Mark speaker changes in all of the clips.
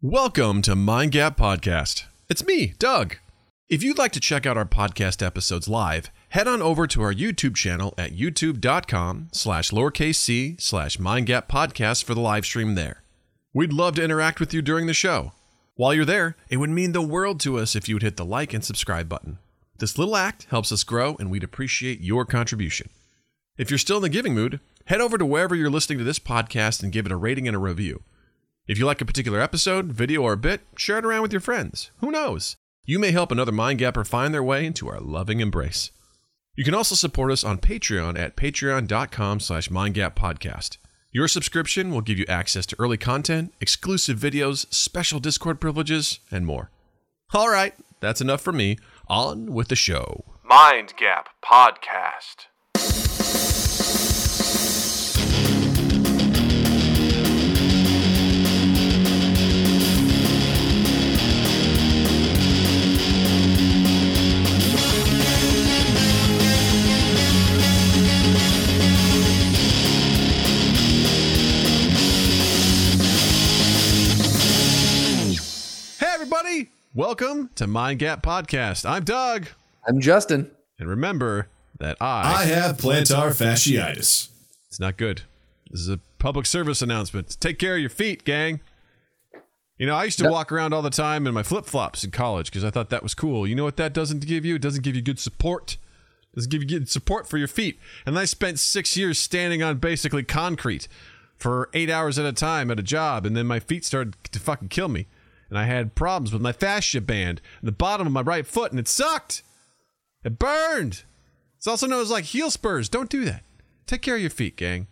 Speaker 1: Welcome to Mind Gap Podcast. It's me, Doug. If you'd like to check out our podcast episodes live, head on over to our YouTube channel at youtube.com slash lowercase c slash mindgap podcast for the live stream there. We'd love to interact with you during the show. While you're there, it would mean the world to us if you would hit the like and subscribe button. This little act helps us grow, and we'd appreciate your contribution. If you're still in the giving mood, head over to wherever you're listening to this podcast and give it a rating and a review. If you like a particular episode, video, or bit, share it around with your friends. Who knows? You may help another Mind Gapper find their way into our loving embrace. You can also support us on Patreon at patreon.com slash mindgappodcast. Your subscription will give you access to early content, exclusive videos, special Discord privileges, and more. All right, that's enough for me. On with the show.
Speaker 2: Mind Gap Podcast.
Speaker 1: Welcome to Mind Gap Podcast. I'm Doug.
Speaker 3: I'm Justin.
Speaker 1: And remember that I.
Speaker 4: I have plantar fasciitis.
Speaker 1: It's not good. This is a public service announcement. Take care of your feet, gang. You know, I used to
Speaker 3: Yep.
Speaker 1: walk around all the time in my flip flops in college because I thought that was cool. You know what that doesn't give you? It doesn't give you good support. It doesn't give you good support for your feet. And I spent six years standing on basically concrete for eight hours at a time at a job, and then my feet started to fucking kill me. And I had problems with my fascia band and the bottom of my right foot, and it sucked. It burned. It's also known as like heel spurs. Don't do that. Take care of your feet, gang.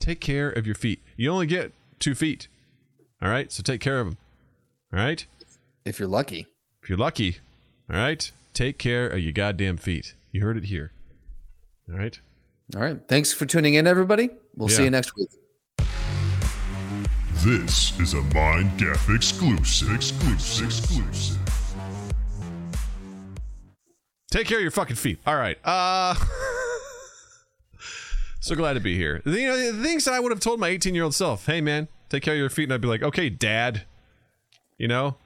Speaker 1: Take care of your feet. You only get two feet. All right? So take care of them. All right?
Speaker 3: If you're lucky.
Speaker 1: If you're lucky, all right? Take care of your goddamn feet. You heard it here. All right?
Speaker 3: All right. Thanks for tuning in, everybody. We'll see you next week.
Speaker 4: This is a Mind Gap exclusive. Exclusive. Exclusive.
Speaker 1: Take care of your fucking feet. All right. Uh So glad to be here. The, you know, the things that I would have told my 18 year old self, hey man, take care of your feet, and I'd be like, okay, dad. You know?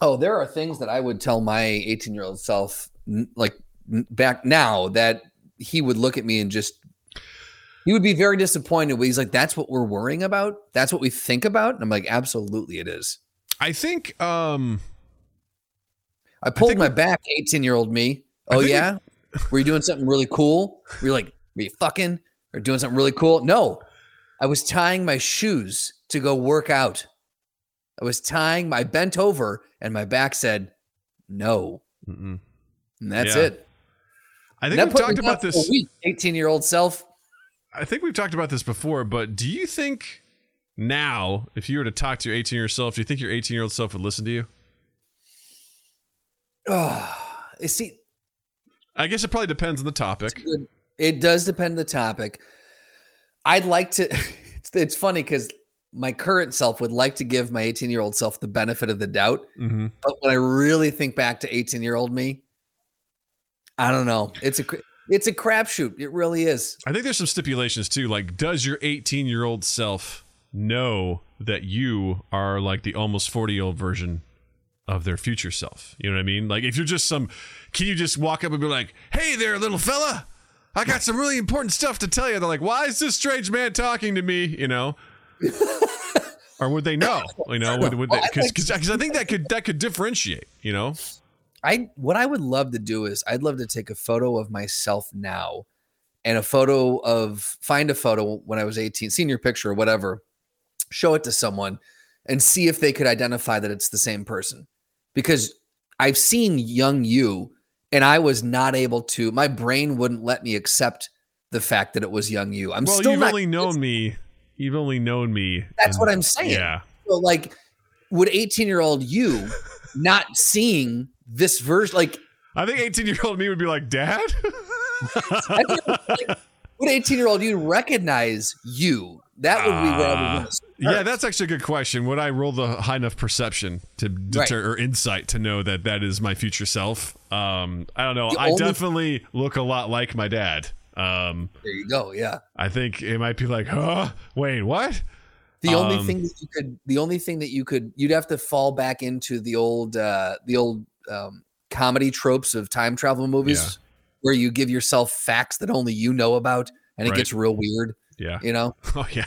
Speaker 3: Oh, there are things that I would tell my 18 year old self, like back now, that he would look at me and just, he would be very disappointed. He's like, that's what we're worrying about? That's what we think about? And I'm like, absolutely, it is.
Speaker 1: I think um
Speaker 3: I pulled
Speaker 1: think
Speaker 3: my back, 18 year old me. Oh,
Speaker 1: we-
Speaker 3: yeah? Were you doing something really cool? Were you like, were you fucking or doing something really cool? No, I was tying my shoes to go work out. I was tying my bent over and my back said no.
Speaker 1: mm-mm.
Speaker 3: And that's
Speaker 1: Yeah.
Speaker 3: it.
Speaker 1: I think we've talked about
Speaker 3: down for a
Speaker 1: this.
Speaker 3: 18 year old self.
Speaker 1: I think we've talked about this before, but do you think now, if you were to talk to your 18 year old self, do you think your 18 year old self would listen to you?
Speaker 3: Oh, see,
Speaker 1: I guess it probably depends on the topic.
Speaker 3: It does depend on the topic. I'd like to. It's, it's funny because my current self would like to give my 18 year old self the benefit of the doubt,
Speaker 1: hmm
Speaker 3: but when I really think back to 18 year old me, I don't know. It's a it's a crapshoot. It really is.
Speaker 1: I think there's some stipulations too. Like, does your 18 year old self know that you are like the almost 40 year old version of their future self? You know what I mean? Like, if you're just some, can you just walk up and be like, hey there, little fella? I got some really important stuff to tell you. They're like, why is this strange man talking to me? You know? or would they know? You know, would, would they? Because I think that could that could differentiate. You know?
Speaker 3: I what I would love to do is I'd love to take a photo of myself now and a photo of find a photo when I was 18, senior picture or whatever, show it to someone and see if they could identify that it's the same person. Because I've seen young you and I was not able to, my brain wouldn't let me accept the fact that it was young you. I'm
Speaker 1: well,
Speaker 3: still
Speaker 1: you've
Speaker 3: not
Speaker 1: only known me. You've only known me.
Speaker 3: That's what I'm saying.
Speaker 1: Yeah.
Speaker 3: So, like, would 18 year old you not seeing this version, like,
Speaker 1: I think 18 year old me would be like, Dad?
Speaker 3: I think, like, would 18 year old you recognize you? That would be where I would
Speaker 1: Ah,
Speaker 3: want to start.
Speaker 1: yeah, that's actually a good question. Would I roll the high enough perception to deter or insight to know that that is my future self? Um, I don't know. I
Speaker 3: only-
Speaker 1: definitely look a lot like my dad. Um,
Speaker 3: There you go. Yeah.
Speaker 1: I think it might be like, huh? Wait, what?
Speaker 3: The only
Speaker 1: Um,
Speaker 3: thing that you could, the only thing that you could, you'd have to fall back into the old, uh, the old um, comedy tropes of time travel movies,
Speaker 1: Yeah.
Speaker 3: where you give yourself facts that only you know about, and it
Speaker 1: Right.
Speaker 3: gets real weird.
Speaker 1: Yeah.
Speaker 3: You know,
Speaker 1: Oh yeah.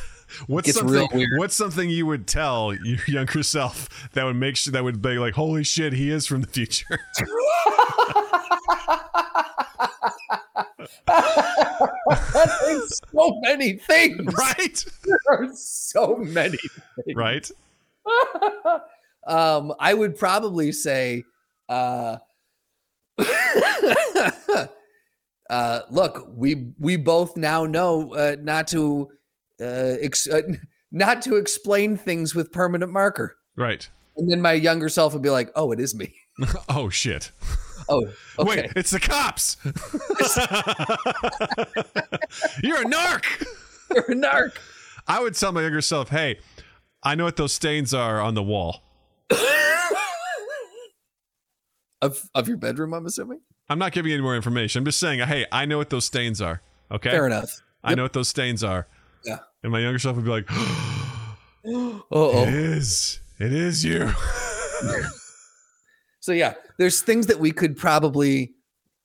Speaker 1: What's something?
Speaker 3: real weird.
Speaker 1: What's something you would tell your younger self that would make sure that would be like, holy shit, he is from the future.
Speaker 3: There's so many things.
Speaker 1: right.
Speaker 3: There are so many. Things.
Speaker 1: Right.
Speaker 3: um, I would probably say, uh, uh, look, we we both now know uh, not to uh, ex- uh, not to explain things with permanent marker.
Speaker 1: Right.
Speaker 3: And then my younger self would be like, "Oh, it is me."
Speaker 1: Oh shit.
Speaker 3: Oh, okay.
Speaker 1: Wait, it's the cops. You're a narc.
Speaker 3: You're a narc.
Speaker 1: I would tell my younger self, hey, I know what those stains are on the wall.
Speaker 3: Of of your bedroom, I'm assuming.
Speaker 1: I'm not giving any more information. I'm just saying, hey, I know what those stains are. Okay.
Speaker 3: Fair enough.
Speaker 1: I know what those stains are.
Speaker 3: Yeah.
Speaker 1: And my younger self would be like,
Speaker 3: Oh,
Speaker 1: it is. It is you.
Speaker 3: So yeah, there's things that we could probably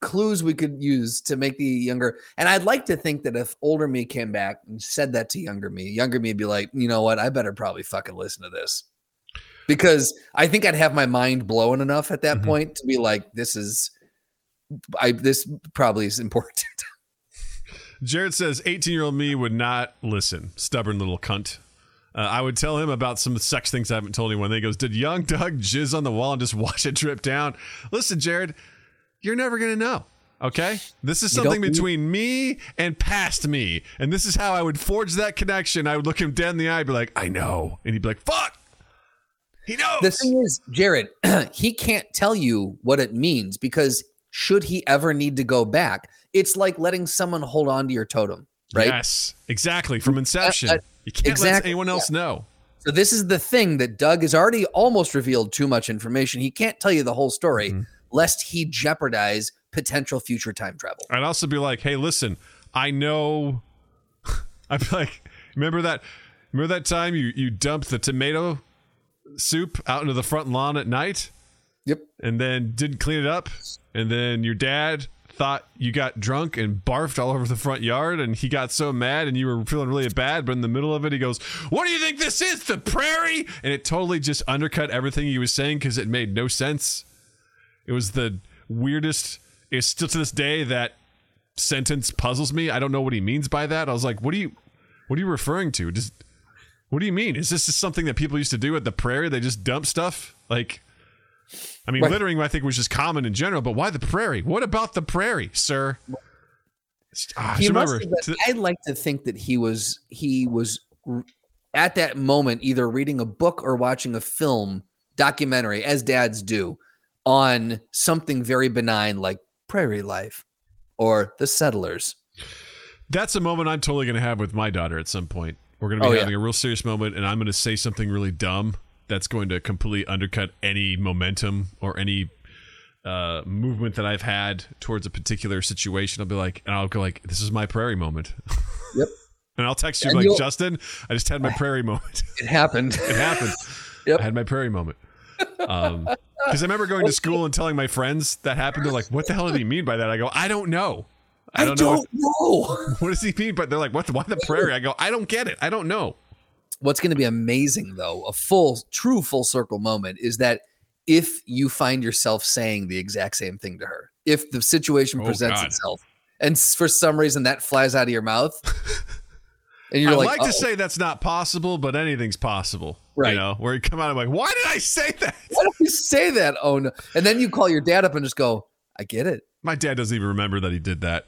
Speaker 3: clues we could use to make the younger. And I'd like to think that if older me came back and said that to younger me, younger me would be like, you know what, I better probably fucking listen to this. Because I think I'd have my mind blown enough at that
Speaker 1: Mhm.
Speaker 3: point to be like, this is I this probably is important.
Speaker 1: Jared says 18 year old me would not listen. Stubborn little cunt. Uh, I would tell him about some sex things I haven't told anyone. Then he goes, Did young Doug jizz on the wall and just watch it drip down? Listen, Jared, you're never going to know. Okay? This is something between me and past me. And this is how I would forge that connection. I would look him dead in the eye and be like, I know. And he'd be like, Fuck. He knows.
Speaker 3: The thing is, Jared, he can't tell you what it means because should he ever need to go back, it's like letting someone hold on to your totem, right?
Speaker 1: Yes, exactly. From inception.
Speaker 3: uh,
Speaker 1: you can't let anyone else know.
Speaker 3: So this is the thing that Doug has already almost revealed too much information. He can't tell you the whole story
Speaker 1: Mhm.
Speaker 3: lest he jeopardize potential future time travel.
Speaker 1: I'd also be like, hey, listen, I know. I'd be like, remember that? Remember that time you you dumped the tomato soup out into the front lawn at night,
Speaker 3: Yep.
Speaker 1: and then didn't clean it up, and then your dad thought you got drunk and barfed all over the front yard, and he got so mad, and you were feeling really bad. But in the middle of it, he goes, "What do you think this is? The prairie?" And it totally just undercut everything he was saying because it made no sense. It was the weirdest. It's still to this day that sentence puzzles me. I don't know what he means by that. I was like, what are you what are you referring to? Just what do you mean? Is this just something that people used to do at the prairie? They just dump stuff? Like I mean,
Speaker 3: Right.
Speaker 1: littering I think was just common in general, but why the prairie? What about the prairie, sir? Ah, I
Speaker 3: He must
Speaker 1: remember.
Speaker 3: been- I'd like to think that he was he was at that moment either reading a book or watching a film documentary, as dads do, on something very benign like prairie life or the settlers.
Speaker 1: That's a moment I'm totally going to have with my daughter at some point. We're going to be
Speaker 3: Oh, yeah.
Speaker 1: having a real serious moment, and I'm going to say something really dumb that's going to completely undercut any momentum or any uh, movement that I've had towards a particular situation. I'll be like, and I'll go like, "This is my prairie moment."
Speaker 3: Yep.
Speaker 1: and I'll text you
Speaker 3: And
Speaker 1: like, "Justin, I just had my prairie moment.
Speaker 3: It happened.
Speaker 1: it happened.
Speaker 3: Yep.
Speaker 1: I had my prairie moment." Um, because I remember going to school and telling my friends that happened. They're like, "What the hell did he mean by that?" I go, "I don't know. I don't, know."
Speaker 3: know.
Speaker 1: what does he mean? But they're like, what? Why the prairie? I go, I don't get it. I don't know.
Speaker 3: What's going to be amazing, though, a full, true full circle moment is that if you find yourself saying the exact same thing to her, if the situation
Speaker 1: Oh,
Speaker 3: presents
Speaker 1: God.
Speaker 3: itself, and for some reason that flies out of your mouth, and you're
Speaker 1: I
Speaker 3: like,
Speaker 1: like, to
Speaker 3: "Uh-oh,
Speaker 1: say that's not possible, but anything's possible.
Speaker 3: Right.
Speaker 1: You know, where you come out, I'm like, why did I say that?
Speaker 3: why don't you say that? Oh no! And then you call your dad up and just go, I get it.
Speaker 1: My dad doesn't even remember that he did that.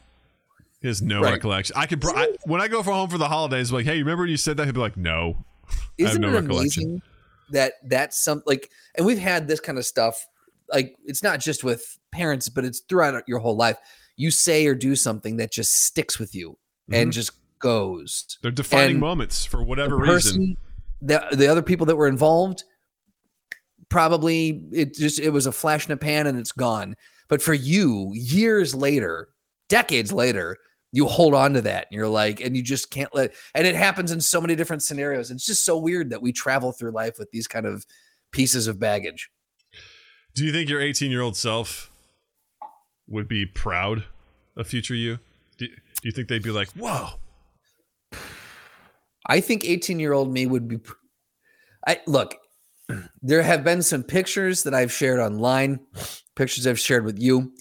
Speaker 1: He has no
Speaker 3: Right.
Speaker 1: recollection. I could, pro- I, when I go for home for the holidays, like, hey, you remember when you said that? He'd be like, no. have
Speaker 3: Isn't
Speaker 1: no
Speaker 3: it
Speaker 1: recollection.
Speaker 3: amazing that that's some like, and we've had this kind of stuff. Like, it's not just with parents, but it's throughout your whole life. You say or do something that just sticks with you and mm-hmm. just goes.
Speaker 1: They're defining
Speaker 3: And
Speaker 1: moments for whatever
Speaker 3: the
Speaker 1: reason.
Speaker 3: the the other people that were involved, probably it just it was a flash in a pan and it's gone. But for you, years later, decades later, you hold on to that and you're like, and you just can't let, and it happens in so many different scenarios. It's just so weird that we travel through life with these kind of pieces of baggage.
Speaker 1: Do you think your 18 year old self would be proud of future you? Do, do you think they'd be like, whoa?
Speaker 3: I think 18 year old me would be. I look, there have been some pictures that I've shared online, pictures I've shared with you.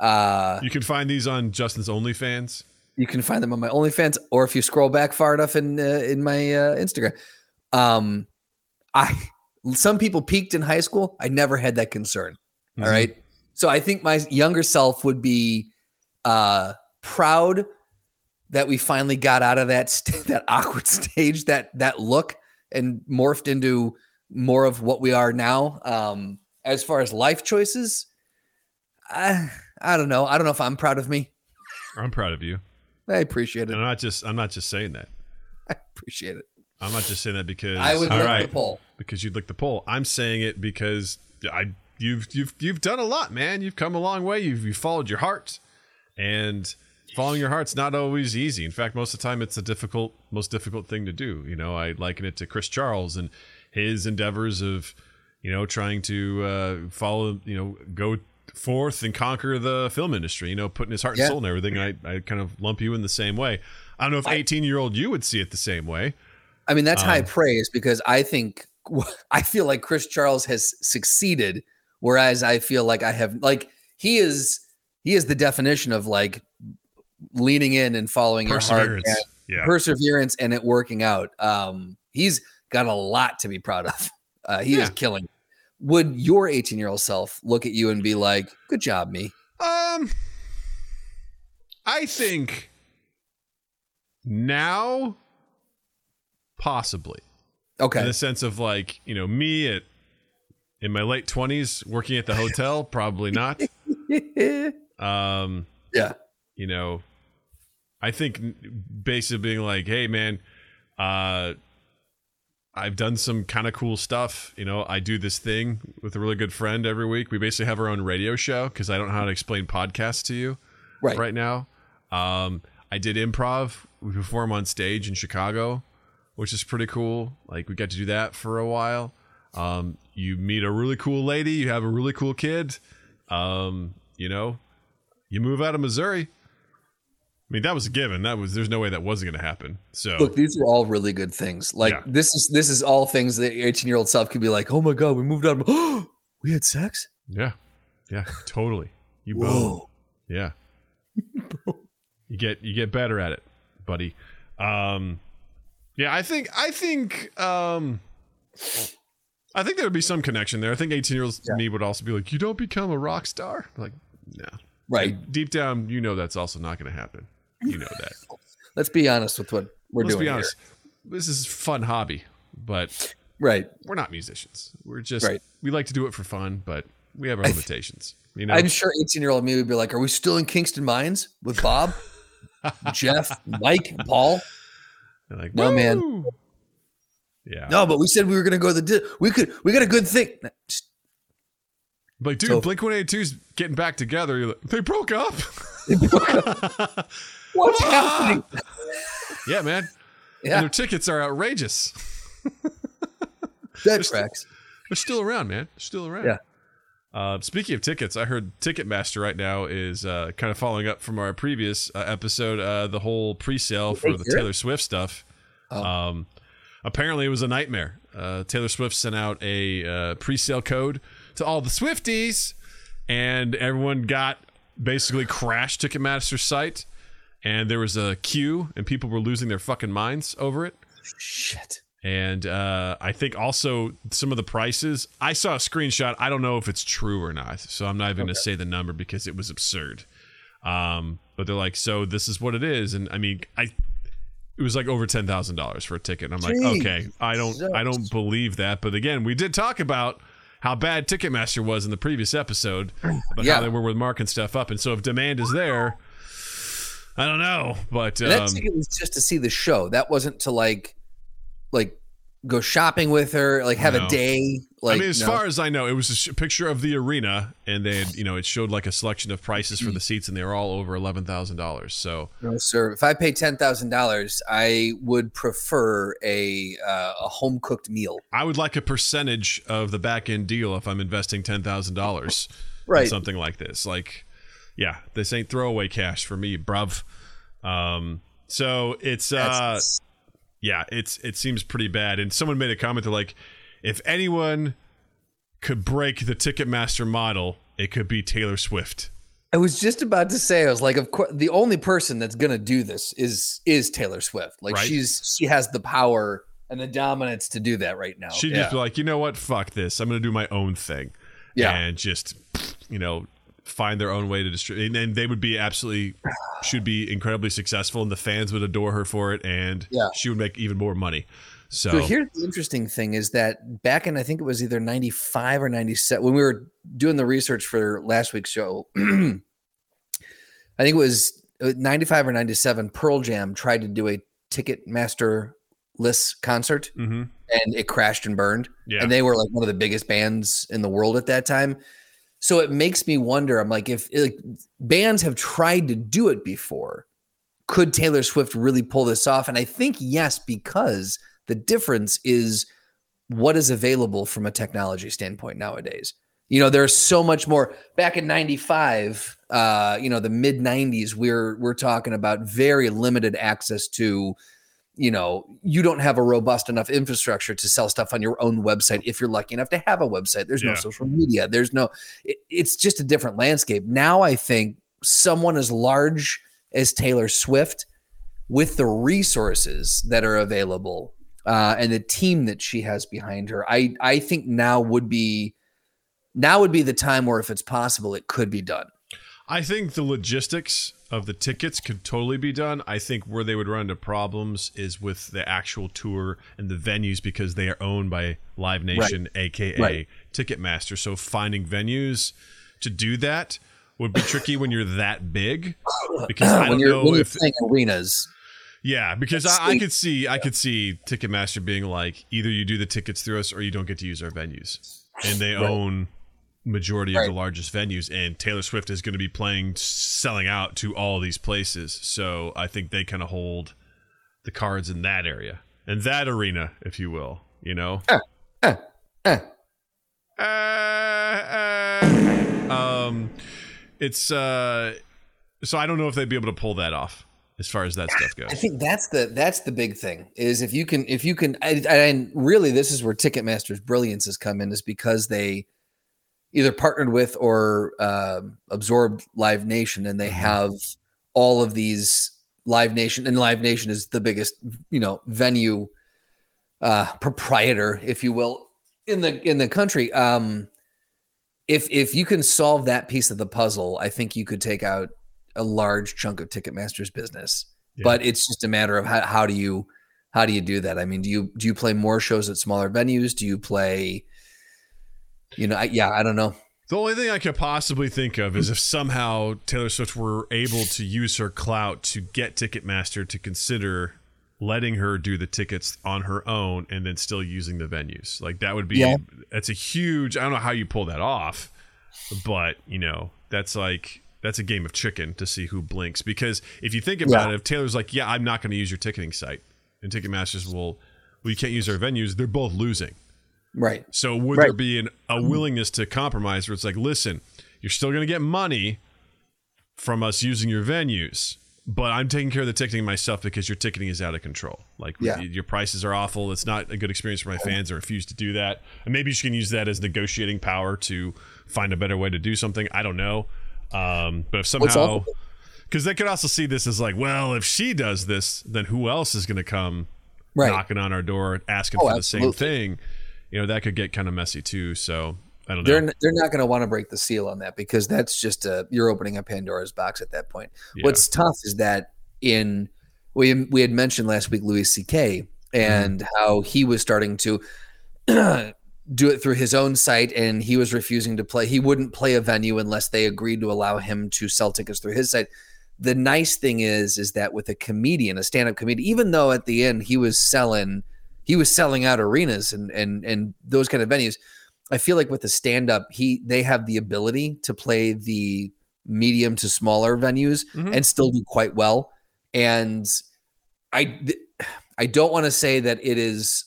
Speaker 3: Uh,
Speaker 1: You can find these on Justin's OnlyFans.
Speaker 3: You can find them on my OnlyFans, or if you scroll back far enough in uh, in my uh, Instagram. Um, I some people peaked in high school. I never had that concern. All
Speaker 1: Mhm.
Speaker 3: right, so I think my younger self would be uh, proud that we finally got out of that st- that awkward stage, that that look, and morphed into more of what we are now. Um, as far as life choices, I I don't know. I don't know if I'm proud of me.
Speaker 1: I'm proud of you.
Speaker 3: I appreciate it.
Speaker 1: And I'm not just I'm not just saying that.
Speaker 3: I appreciate it.
Speaker 1: I'm not just saying that because
Speaker 3: I would
Speaker 1: all
Speaker 3: lick
Speaker 1: right,
Speaker 3: the poll.
Speaker 1: because you'd lick the pole. I'm saying it because I you've you've you've done a lot, man. You've come a long way. You've you followed your heart, and following your heart's not always easy. In fact, most of the time, it's a difficult, most difficult thing to do. You know, I liken it to Chris Charles and his endeavors of, you know, trying to uh, follow, you know, go forth and conquer the film industry. You know, putting his heart
Speaker 3: Yeah.
Speaker 1: and soul in everything. I I kind of lump you in the same way. I don't know if 18 year old you would see it the same way.
Speaker 3: I mean, that's
Speaker 1: Um,
Speaker 3: high praise because I think I feel like Chris Charles has succeeded, whereas I feel like I have like he is he is the definition of like leaning in and following your heart
Speaker 1: Perseverance.
Speaker 3: and
Speaker 1: Yeah.
Speaker 3: perseverance and it working out. Um, he's got a lot to be proud of. Uh, he is
Speaker 1: Yeah.
Speaker 3: killing. Would your 18 year old self look at you and be like, "Good job, me"?
Speaker 1: Um, I think now, possibly
Speaker 3: Okay.
Speaker 1: in the sense of like you know me at in my late twenties working at the hotel, probably not. Um,
Speaker 3: yeah,
Speaker 1: you know, I think basically being like, hey man, uh, I've done some kind of cool stuff. You know, I do this thing with a really good friend every week. We basically have our own radio show because I don't know how to explain podcasts to you
Speaker 3: right.
Speaker 1: right now. Um, I did improv. We perform on stage in Chicago, which is pretty cool. Like we got to do that for a while. Um, you meet a really cool lady. You have a really cool kid. Um, you know, you move out of Missouri. I mean, that was a given. That was there's no way that wasn't going to happen. So
Speaker 3: Look, these are all really good things. Like
Speaker 1: Yeah.
Speaker 3: this is this is all things that your 18 year old self could be like, oh my god, we moved on. we had sex.
Speaker 1: yeah, yeah, totally. You both. Yeah. you get you get better at it, buddy. Um yeah, I think I think um I think there would be some connection there. I think 18 year old
Speaker 3: Yeah.
Speaker 1: me would also be like, you don't become a rock star? Like, no.
Speaker 3: Right.
Speaker 1: Deep down, you know that's also not going to happen. You know that.
Speaker 3: Let's be honest with what we're
Speaker 1: Let's
Speaker 3: doing.
Speaker 1: be honest. This is fun hobby, but
Speaker 3: Right.
Speaker 1: we're not musicians. We're just
Speaker 3: Right.
Speaker 1: we like to do it for fun, but we have our limitations. You know,
Speaker 3: I'm sure 18 year old me would be like, are we still in Kingston Mines with Bob, Jeff, Mike, Paul?
Speaker 1: They're like,
Speaker 3: No, man.
Speaker 1: Yeah.
Speaker 3: No, but we said we were going to go to the. Di- we could. We got a good thing.
Speaker 1: Like, dude,
Speaker 3: So-
Speaker 1: Blink 182's getting back together. Like, they broke up.
Speaker 3: What's happening?
Speaker 1: yeah, man. And
Speaker 3: Yeah,
Speaker 1: their tickets are outrageous.
Speaker 3: that tracks.
Speaker 1: They're still around, man. They're still around.
Speaker 3: Yeah.
Speaker 1: Uh, speaking of tickets, I heard Ticketmaster right now is uh, kind of following up from our previous uh, episode, uh, the whole pre-sale for the. Taylor Swift stuff.
Speaker 3: Oh.
Speaker 1: Um, apparently, it was a nightmare. Uh, Taylor Swift sent out a uh, pre-sale code to all the Swifties, and everyone got basically crashed Ticketmaster's site, and there was a queue, and people were losing their fucking minds over it.
Speaker 3: Shit.
Speaker 1: And uh, I think also some of the prices. I saw a screenshot. I don't know if it's true or not, so I'm not even going to say the number because it was absurd. Um, but they're like, so this is what it is, and I mean, I it was like over ten thousand dollars for a ticket. And I'm like, okay, I don't, I don't believe that. But again, we did talk about how bad Ticketmaster was in the previous episode, about
Speaker 3: Yeah.
Speaker 1: how they were with marking stuff up. And so if demand is there, I don't know, but
Speaker 3: And that
Speaker 1: um,
Speaker 3: ticket was just to see the show. That wasn't to like, like go shopping with her, like have
Speaker 1: No.
Speaker 3: a day. Like,
Speaker 1: I mean, as
Speaker 3: no.
Speaker 1: far as I know, it was a sh- picture of the arena, and they had, you know, it showed like a selection of prices for the seats, and they were all over eleven thousand dollars. So
Speaker 3: No, sir. If I pay ten thousand dollars, I would prefer a uh, a home cooked meal.
Speaker 1: I would like a percentage of the back end deal if I'm investing ten thousand dollars in
Speaker 3: Right.
Speaker 1: something like this. Like, yeah, this ain't throwaway cash for me, bruv. Um, so it's uh, yeah, it's it seems pretty bad. And someone made a comment to like, if anyone could break the Ticketmaster model, it could be Taylor Swift.
Speaker 3: I was just about to say, I was like, of course, the only person that's gonna do this is is Taylor Swift. Like
Speaker 1: Right.
Speaker 3: she's she has the power and the dominance to do that right now.
Speaker 1: She'd
Speaker 3: yeah.
Speaker 1: just be like, you know what? Fuck this. I'm going to do my own thing.
Speaker 3: Yeah.
Speaker 1: And just, you know, find their own way to distribute. And, they would be absolutely, should be incredibly successful. And the fans would adore her for it. And
Speaker 3: Yeah.
Speaker 1: she would make even more money. So,
Speaker 3: So here's the interesting thing is that back in I think it was either 95 or 97 when we were doing the research for last week's show I think it was uh, 95 or 97 Pearl Jam tried to do a Ticketmaster less concert
Speaker 1: Mhm.
Speaker 3: and it crashed and burned
Speaker 1: yeah.
Speaker 3: and they were like one of the biggest bands in the world at that time so it makes me wonder i'm like if like, bands have tried to do it before could taylor swift really pull this off? And i think yes because the difference is what is available from a technology standpoint nowadays. You know there's so much more. Back in 95 uh you know the mid 90s we're we're talking about very limited access to you know, you don't have a robust enough infrastructure to sell stuff on your own website if you're lucky enough to have a website. There's no social media. There's no, it, it's just a different landscape. Now, I think someone as large as Taylor Swift, with the resources that are available uh, and the team that she has behind her, I, I think now would be. Now would be the time where, if it's possible, it could be done.
Speaker 1: I think the logistics of the tickets could totally be done. I think where they would run into problems is with the actual tour and the venues because they are owned by Live Nation, aka
Speaker 3: Right.
Speaker 1: Ticketmaster. So finding venues to do that would be tricky when you're that big. Because I don't know if
Speaker 3: playing arenas,
Speaker 1: yeah, because I, I could see I could see Ticketmaster being like either you do the tickets through us or you don't get to use our venues, and they own majority of the largest venues. And Taylor Swift is going to be playing, selling out to all these places. So I think they kind of hold the cards in that area and that arena, if you will. You know.
Speaker 3: eh.
Speaker 1: Uh, uh, um, it's uh, so I don't know if they'd be able to pull that off as far as that stuff goes.
Speaker 3: I think that's the that's the big thing is if you can if you can I, I- and really this is where Ticketmaster's brilliance has come in is because they either partnered with or um absorbed Live Nation and they
Speaker 1: Mhm.
Speaker 3: have all of these Live Nation and Live Nation is the biggest you know venue uh proprietor if you will in the in the country um if if you can solve that piece of the puzzle I think you could take out a large chunk of Ticketmaster's business
Speaker 1: Yeah.
Speaker 3: but it's just a matter of how, how do you how do you do that i mean do you do you play more shows at smaller venues do you play you know I, yeah i don't know
Speaker 1: The only thing I could possibly think of is if somehow Taylor Swift were able to use her clout to get Ticketmaster to consider letting her do the tickets on her own and then still using the venues. Like that would be
Speaker 3: Yeah.
Speaker 1: that's a huge I don't know how you pull that off, but you know, that's like that's a game of chicken to see who blinks because if you think about
Speaker 3: Yeah.
Speaker 1: it, if Taylor's like, "Yeah, I'm not going to use your ticketing site." And Ticketmaster's will well, you can't use our venues, they're both losing.
Speaker 3: Right
Speaker 1: So would
Speaker 3: Right.
Speaker 1: there be an, a willingness to compromise where it's like, listen, you're still going to get money from us using your venues, but I'm taking care of the ticketing myself because your ticketing is out of control. Like
Speaker 3: Yeah.
Speaker 1: your prices are awful. It's not a good experience for my fans. I refuse to do that. And maybe you can use that as negotiating power to find a better way to do something. I don't know. Um, but if somehow, because they could also see this as like, well, if she does this, then who else is going to come
Speaker 3: right
Speaker 1: knocking on our door asking
Speaker 3: Oh,
Speaker 1: for the same thing, you know, that could get kind of messy too. So I don't know.
Speaker 3: they're they're not going to want to break the seal on that because that's just a you're opening a pandora's box at that point
Speaker 1: Yeah.
Speaker 3: what's tough is that in we we had mentioned last week louis ck
Speaker 1: Mm-hmm.
Speaker 3: and how he was starting to do it through his own site and he was refusing to play he wouldn't play a venue unless they agreed to allow him to sell tickets through his site the nice thing is is that with a comedian a stand-up comedian even though at the end he was selling he was selling out arenas and and and those kind of venues. I feel like with the stand up, he they have the ability to play the medium to smaller venues
Speaker 1: Mhm.
Speaker 3: and still do quite well. And I th- I don't want to say that it is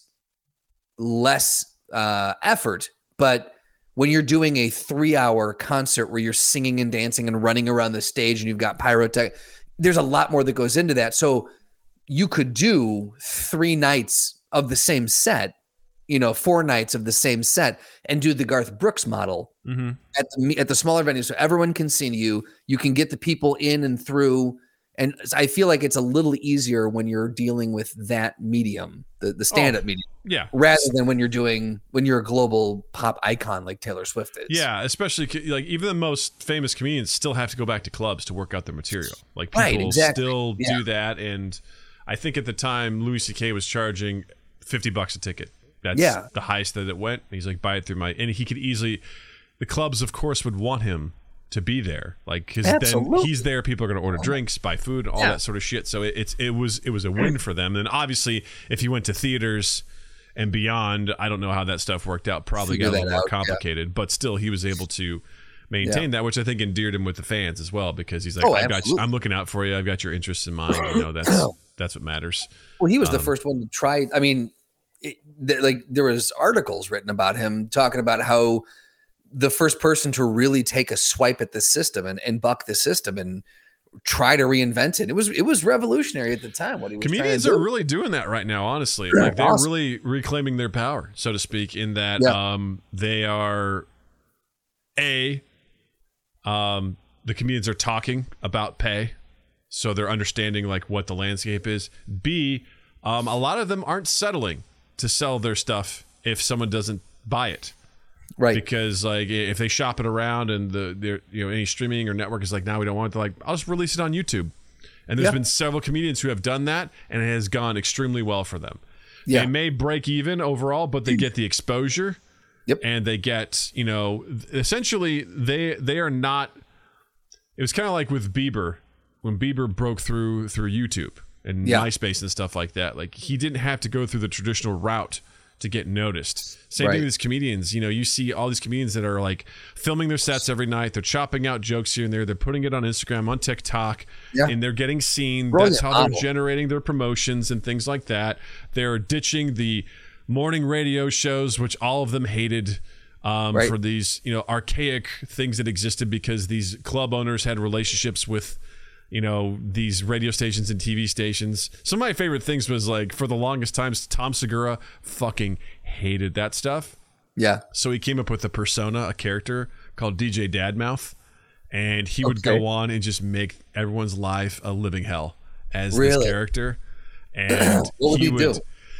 Speaker 3: less uh, effort, but when you're doing a three hour concert where you're singing and dancing and running around the stage and you've got pyrotech, there's a lot more that goes into that. So you could do three nights of the same set, you know, four nights of the same set and do the Garth Brooks model
Speaker 1: Mm-hmm.
Speaker 3: at the at the smaller venue, so everyone can see you you can get the people in and through and i feel like it's a little easier when you're dealing with that medium the, the stand-up medium
Speaker 1: Yeah.
Speaker 3: rather than when you're doing when you're a global pop icon like taylor swift is
Speaker 1: Yeah, especially like even the most famous comedians still have to go back to clubs to work out their material. Like people
Speaker 3: Right, exactly.
Speaker 1: still
Speaker 3: Yeah.
Speaker 1: do that, and I think at the time Louis C.K. was charging fifty bucks a ticket. That's
Speaker 3: Yeah.
Speaker 1: the highest that it went. He's like, buy it through my, and he could easily. The clubs, of course, would want him to be there, like because then he's there. People are going to order drinks, buy food, all
Speaker 3: Yeah.
Speaker 1: that sort of shit. So it, it's it was it was a win for them. And obviously, if he went to theaters and beyond, I don't know how that stuff worked out. Probably
Speaker 3: Figure
Speaker 1: got a little more
Speaker 3: out, yeah.
Speaker 1: complicated, but still, he was able to maintain that, which I think endeared him with the fans as well, because he's like,
Speaker 3: Oh,
Speaker 1: I've got you, I'm looking out for you. I've got your interests in mind. You know, that's that's what matters.
Speaker 3: well he was
Speaker 1: Um,
Speaker 3: the first one to try i mean it, th- like there was articles written about him talking about how the first person to really take a swipe at the system and, and buck the system and try to reinvent it it was it was revolutionary at the time what he was
Speaker 1: Comedians
Speaker 3: do.
Speaker 1: are really doing that right now, honestly. Like they're
Speaker 3: awesome.
Speaker 1: really reclaiming their power, so to speak, in that
Speaker 3: Yeah.
Speaker 1: um, they are a um, the comedians are talking about pay, so they're understanding like what the landscape is. B um, a lot of them aren't settling to sell their stuff if someone doesn't buy it
Speaker 3: right
Speaker 1: because like if they shop it around and the you know any streaming or network is like now we don't want it they're like I'll just release it on YouTube. And there's
Speaker 3: Yeah.
Speaker 1: been several comedians who have done that and it has gone extremely well for them.
Speaker 3: Yeah.
Speaker 1: They may break even overall, but they get the exposure.
Speaker 3: Yep.
Speaker 1: And they get, you know, essentially they they are not it was kind of like with Bieber when Bieber broke through through YouTube and
Speaker 3: Yeah.
Speaker 1: MySpace and stuff like that. Like he didn't have to go through the traditional route to get noticed. Same
Speaker 3: Right.
Speaker 1: thing with these comedians. You know, you see all these comedians that are like filming their sets every night. They're chopping out jokes here and there. They're putting it on Instagram, on TikTok,
Speaker 3: Yeah.
Speaker 1: and they're getting seen.
Speaker 3: Brilliant
Speaker 1: That's how they're generating their promotions and things like that. They're ditching the morning radio shows, which all of them hated. Um,
Speaker 3: Right.
Speaker 1: For these, you know, archaic things that existed because these club owners had relationships with, you know, these radio stations and TV stations. Some of my favorite things was like for the longest times, Tom Segura fucking hated that stuff.
Speaker 3: yeah
Speaker 1: So he came up with a persona, a character called DJ Dadmouth, and he would
Speaker 3: Okay.
Speaker 1: go on and just make everyone's life a living hell as
Speaker 3: Really?
Speaker 1: this character. And
Speaker 3: What would he do?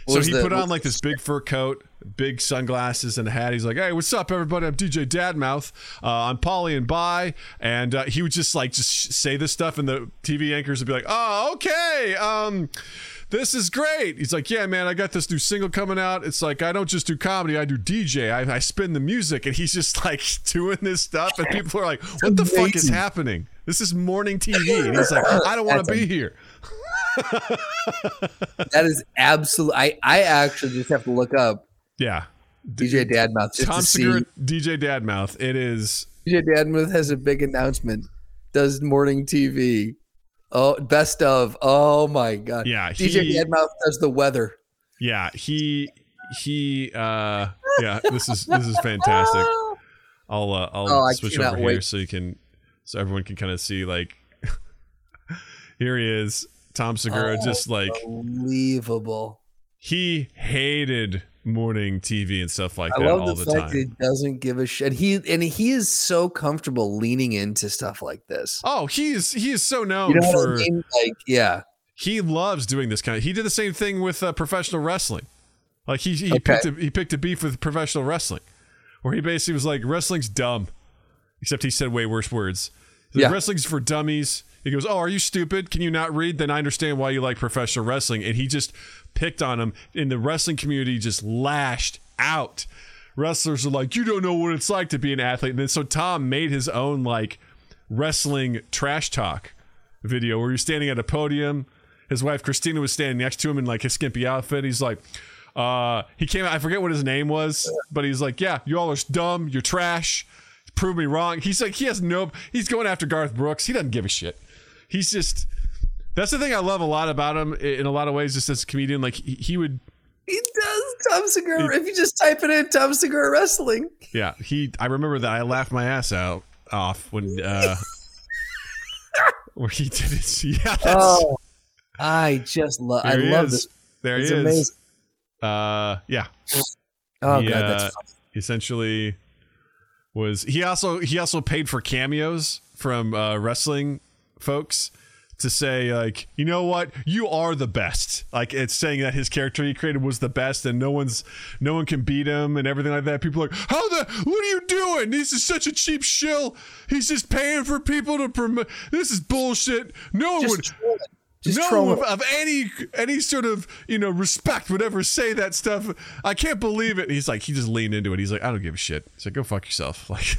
Speaker 1: So he
Speaker 3: the-
Speaker 1: put on like this big fur coat, big sunglasses, and a hat. He's like, "Hey, what's up, everybody? I'm DJ Dadmouth. Uh, I'm Polly and Bye." And uh, he would just like just say this stuff, and the TV anchors would be like, "Oh, okay. Um, this is great." He's like, "Yeah, man, I got this new single coming out. It's like I don't just do comedy, I do DJ. I, I spin the music." And he's just like doing this stuff, and people are like, "What the fuck is happening? This is morning TV." And he's like, "I don't want to be here."
Speaker 3: That is absolute i i actually just have to look up
Speaker 1: Yeah.
Speaker 3: dj dadmouth just
Speaker 1: Tom
Speaker 3: to see
Speaker 1: DJ Dadmouth. It is
Speaker 3: dj dadmouth has a big announcement. Does morning tv oh best of. Oh my god.
Speaker 1: Yeah,
Speaker 3: dj
Speaker 1: he-
Speaker 3: dadmouth does the weather.
Speaker 1: Yeah, he he uh yeah, this is this is fantastic. I'll uh, I'll
Speaker 3: Oh,
Speaker 1: switch over here so you can so everyone can kind of see like here he is, Tom Segura
Speaker 3: Oh,
Speaker 1: just like
Speaker 3: unbelievable
Speaker 1: he hated morning TV and stuff like
Speaker 3: I
Speaker 1: that all
Speaker 3: the,
Speaker 1: the,
Speaker 3: that he
Speaker 1: time.
Speaker 3: doesn't give a shit. He and he is so comfortable leaning into stuff like this.
Speaker 1: Oh, he is he is so known
Speaker 3: You know
Speaker 1: for
Speaker 3: I mean? Like, yeah,
Speaker 1: he loves doing this kind of he did the same thing with uh, professional wrestling like he, he
Speaker 3: Okay.
Speaker 1: picked a, he picked a beef with professional wrestling where he basically was like wrestling's dumb except he said way worse words like,
Speaker 3: Yeah.
Speaker 1: wrestling's for dummies he goes oh are you stupid can you not read then i understand why you like professional wrestling and he just picked on him in the wrestling community just lashed out wrestlers are like you don't know what it's like to be an athlete and then so tom made his own like wrestling trash talk video where he was standing at a podium. His wife Christina was standing next to him in like his skimpy outfit. He's like, Uh, he came out. I forget what his name was, but he's like, "Yeah, you all are dumb. You're trash. Prove me wrong." He's like, he has no. He's going after Garth Brooks. He doesn't give a shit. He's just. That's the thing I love a lot about him in a lot of ways. Just as a comedian, like he, he would.
Speaker 3: He does Tom Segura. If you just type it in, Tom Segura wrestling.
Speaker 1: Yeah, he. I remember that I laughed my ass out off when. uh Where he did it. Yeah,
Speaker 3: Oh, I just love. I love
Speaker 1: is.
Speaker 3: this.
Speaker 1: There
Speaker 3: It's
Speaker 1: he is.
Speaker 3: amazing.
Speaker 1: Uh, yeah.
Speaker 3: Oh
Speaker 1: He,
Speaker 3: god,
Speaker 1: uh,
Speaker 3: that's fun.
Speaker 1: essentially was he also he also paid for cameos from uh, wrestling folks to say like you know what you are the best like it's saying that his character he created was the best and no one's no one can beat him and everything like that people are like how the what are you doing this is such a cheap shill he's just paying for people to promote this is bullshit no one would
Speaker 3: Just
Speaker 1: no one of, of any any sort of you know respect would ever say that stuff. I can't believe it. And he's like, he just leaned into it. He's like, I don't give a shit. He's like, go fuck yourself. Like,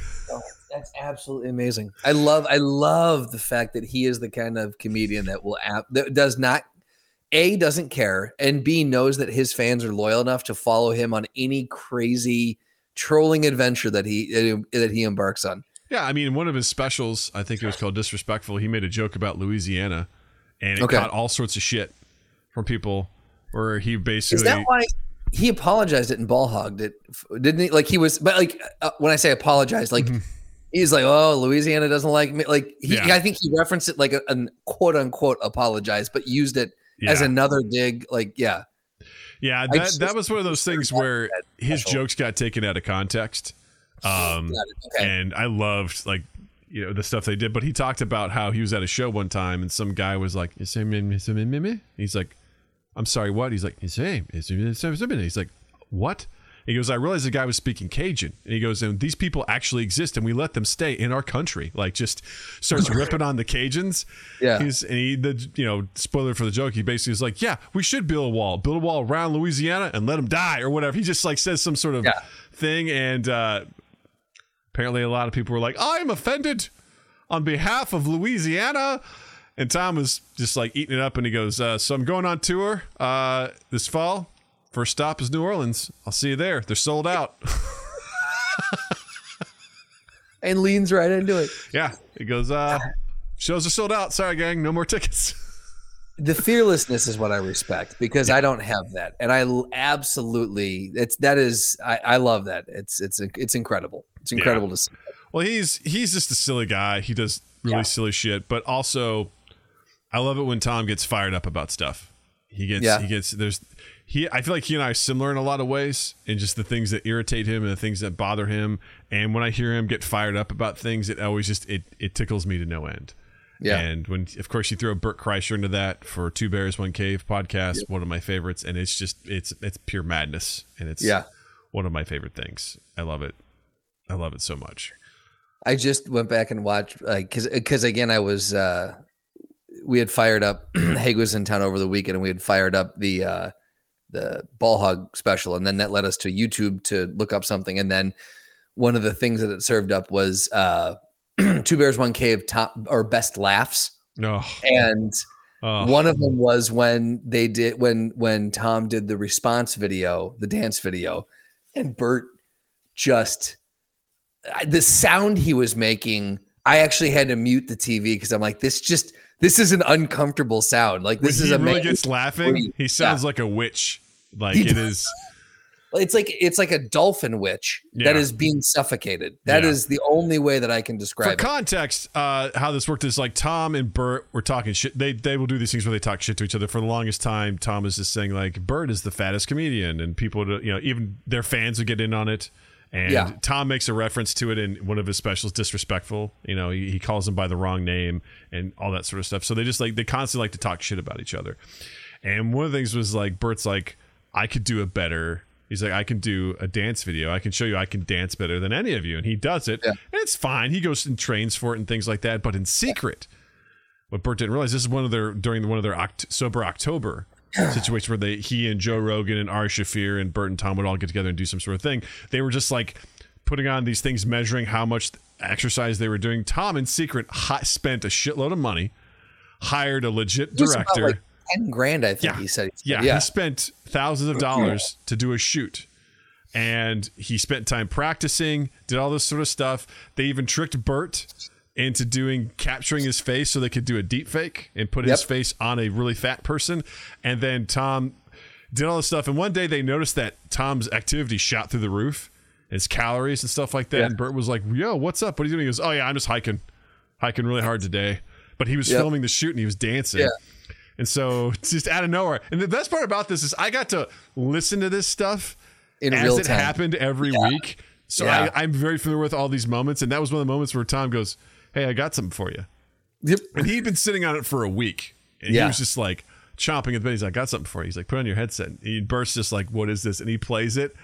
Speaker 3: That's absolutely amazing. I love I love the fact that he is the kind of comedian that will app that does not a doesn't care and b knows that his fans are loyal enough to follow him on any crazy trolling adventure that he that he embarks on.
Speaker 1: yeah, I mean, one of his specials, I think it was called Disrespectful. He made a joke about Louisiana, and it
Speaker 3: Okay.
Speaker 1: caught all sorts of shit from people. Where he basically,
Speaker 3: Is that why he apologized it and ball hogged it? Didn't he? Like he was, but like uh, when I say apologized, like he's like, oh, Louisiana doesn't like me. Like he.
Speaker 1: Yeah.
Speaker 3: I think he referenced it like a, an quote unquote apologize, but used it as another dig. Like, yeah,
Speaker 1: yeah, that
Speaker 3: just-
Speaker 1: that was one of those things where his jokes got taken out of context. Um,
Speaker 3: okay.
Speaker 1: and I loved like you know the stuff they did. But he talked about how he was at a show one time, and some guy was like? He's like, "I'm sorry, what?" He's like, He's like, "What?" He goes, I realized the guy was speaking Cajun. And he goes, and these people actually exist and we let them stay in our country. Like just starts ripping on the Cajuns.
Speaker 3: Yeah.
Speaker 1: He's and he the you know, spoiler for the joke, he basically is like, Yeah, we should build a wall. Build a wall around Louisiana and let them die or whatever. He just like says some sort of
Speaker 3: Yeah.
Speaker 1: thing and uh apparently a lot of people were like, I'm offended on behalf of Louisiana. And Tom was just like eating it up and he goes, uh, So I'm going on tour uh, this fall. First stop is New Orleans. I'll see you there. They're sold out.
Speaker 3: and leans right into it.
Speaker 1: yeah. He goes, uh, Shows are sold out. Sorry, gang. No more tickets.
Speaker 3: The fearlessness is what I respect because I don't have that, and I absolutely it's that is I, I love that. It's it's it's incredible. It's incredible to see.
Speaker 1: Well, he's he's just a silly guy. He does really
Speaker 3: Yeah.
Speaker 1: silly shit, but also I love it when Tom gets fired up about stuff. He gets
Speaker 3: Yeah.
Speaker 1: he gets there's he I feel like he and I are similar in a lot of ways and just the things that irritate him and the things that bother him. And when I hear him get fired up about things, it always just it it tickles me to no end.
Speaker 3: Yeah.
Speaker 1: And when of course you throw Bert Kreischer into that for Two Bears One Cave podcast, one of my favorites, and it's just it's it's pure madness and it's
Speaker 3: Yeah.
Speaker 1: one of my favorite things. I love it. I love it so much.
Speaker 3: I just went back and watched like because because again I was uh we had fired up Haig was in town over the weekend and we had fired up the uh the ball hog special and then that led us to YouTube to look up something and then one of the things that it served up was uh two bears one cave top or best laughs
Speaker 1: No.
Speaker 3: and
Speaker 1: Oh,
Speaker 3: one of them was when they did when when Tom did the response video, the dance video, and Bert just the sound he was making. I actually had to mute the TV because I'm like, this just this is an uncomfortable sound. Like this
Speaker 1: when
Speaker 3: is
Speaker 1: he
Speaker 3: a
Speaker 1: really gets laughing. He sounds like a witch. Like it is.
Speaker 3: It's like it's like a dolphin witch that
Speaker 1: Yeah.
Speaker 3: is being suffocated. That
Speaker 1: Yeah.
Speaker 3: is the only way that I can
Speaker 1: For
Speaker 3: describe it.
Speaker 1: For context, uh, how this worked is like Tom and Bert were talking shit. They they will do these things where they talk shit to each other. For the longest time, Tom is just saying like Bert is the fattest comedian, and people, would, you know, even their fans would get in on it. And
Speaker 3: Yeah.
Speaker 1: Tom makes a reference to it in one of his specials, disrespectful. You know, he, he calls him by the wrong name and all that sort of stuff. So they just like they constantly like to talk shit about each other. And one of the things was like Bert's like, I could do it better. He's like, I can do a dance video. I can show you I can dance better than any of you. And he does it.
Speaker 3: Yeah.
Speaker 1: And it's fine. He goes and trains for it and things like that. But in secret, what Bert didn't realize, this is one of their during one of their Oct- sober October situation where they he and Joe Rogan and Ari Shaffir and Bert and Tom would all get together and do some sort of thing. They were just like putting on these things, measuring how much exercise they were doing. Tom in secret hi- spent a shitload of money, hired a legit director.
Speaker 3: like, ten grand. I think
Speaker 1: Yeah.
Speaker 3: he said.
Speaker 1: Yeah,
Speaker 3: yeah.
Speaker 1: he spent thousands of dollars to do a shoot. And he spent time practicing, did all this sort of stuff. They even tricked Bert into doing capturing his face so they could do a deep fake and put his face on a really fat person. And then Tom did all this stuff. And one day they noticed that Tom's activity shot through the roof, his calories and stuff like that.
Speaker 3: Yeah.
Speaker 1: And Bert was like, Yo, what's up? What are you doing? He goes, Oh, yeah, I'm just hiking, hiking really hard today. But he was
Speaker 3: Yep.
Speaker 1: filming the shoot and he was dancing.
Speaker 3: Yeah.
Speaker 1: And so it's just out of nowhere. And the best part about this is I got to listen to this stuff
Speaker 3: In
Speaker 1: as
Speaker 3: real
Speaker 1: it
Speaker 3: time.
Speaker 1: happened every week. So
Speaker 3: Yeah.
Speaker 1: I, I'm very familiar with all these moments. And that was one of the moments where Tom goes, Hey, I got something for you.
Speaker 3: Yep.
Speaker 1: And he'd been sitting on it for a week. And he was just like chomping at the bit. He's like, I got something for you. He's like, put on your headset. And he bursts just like, what is this? And he plays it.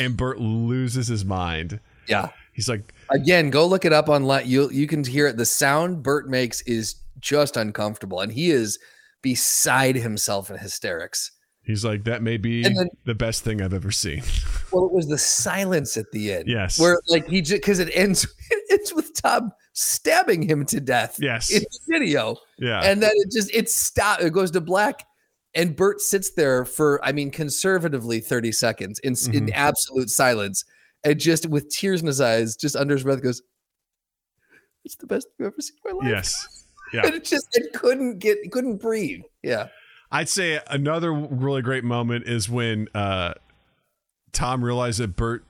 Speaker 1: And Bert loses his mind.
Speaker 3: Yeah.
Speaker 1: He's like,
Speaker 3: Again, go look it up online. You you can hear it. The sound Bert makes is just uncomfortable, and he is beside himself in hysterics.
Speaker 1: he's like, that may be
Speaker 3: then-
Speaker 1: the best thing I've ever seen.
Speaker 3: Well, it was the silence at the end.
Speaker 1: Yes.
Speaker 3: Where like he just because it ends it ends with Tom stabbing him to death.
Speaker 1: Yes.
Speaker 3: In the video.
Speaker 1: yeah.
Speaker 3: And then it just it stop it goes to black. And Bert sits there for, I mean, conservatively 30 seconds in, in
Speaker 1: Mhm.
Speaker 3: absolute silence. And just with tears in his eyes, just under his breath goes, It's the best thing I've ever seen in my life.
Speaker 1: yes. Yeah.
Speaker 3: And it just it couldn't get it couldn't breathe. Yeah.
Speaker 1: I'd say another really great moment is when uh, Tom realized that Bert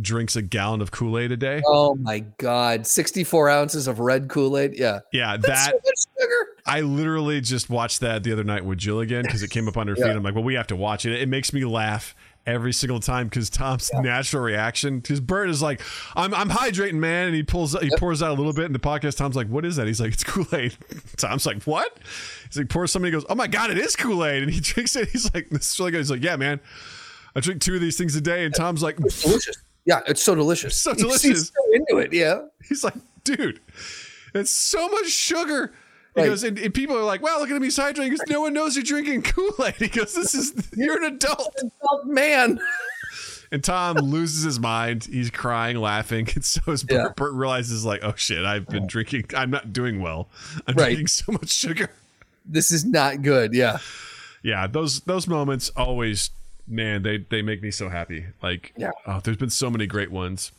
Speaker 1: drinks a gallon of Kool Aid a day.
Speaker 3: Oh my God. 64 ounces of red Kool-Aid. Yeah.
Speaker 1: Yeah,
Speaker 3: That's
Speaker 1: that
Speaker 3: so much sugar.
Speaker 1: I literally just watched that the other night with Jill again because it came up on her feed.
Speaker 3: Yeah.
Speaker 1: I'm like, well, we have to watch it. It makes me laugh every single time because Tom's natural reaction because Bert is like, I'm I'm hydrating, man, and he pulls he pours out a little bit in the podcast. Tom's like, what is that? He's like, it's Kool Aid. Tom's like, what? He's like, pours somebody goes, oh my god, it is Kool Aid, and he drinks it. He's like, this is really good. He's like, yeah, man, I drink two of these things a day, and Tom's like,
Speaker 3: Delicious. Yeah, it's so delicious.
Speaker 1: So delicious.
Speaker 3: He's so into it. Yeah.
Speaker 1: He's like, dude, it's so much sugar. He
Speaker 3: Right.
Speaker 1: goes, and, and people are like, wow, look at him, he's hydrating. He goes, no one knows you're drinking Kool Aid. He goes, this is, you're an adult.
Speaker 3: Oh, man.
Speaker 1: And Tom loses his mind. He's crying, laughing. And so as Bert,
Speaker 3: Yeah.
Speaker 1: Bert realizes, like, oh shit, I've been drinking, I'm not doing well. I'm
Speaker 3: Right.
Speaker 1: drinking so much sugar.
Speaker 3: This is not good. Yeah.
Speaker 1: Yeah, those those moments always, man, they they make me so happy. Like,
Speaker 3: Yeah.
Speaker 1: oh, there's been so many great ones.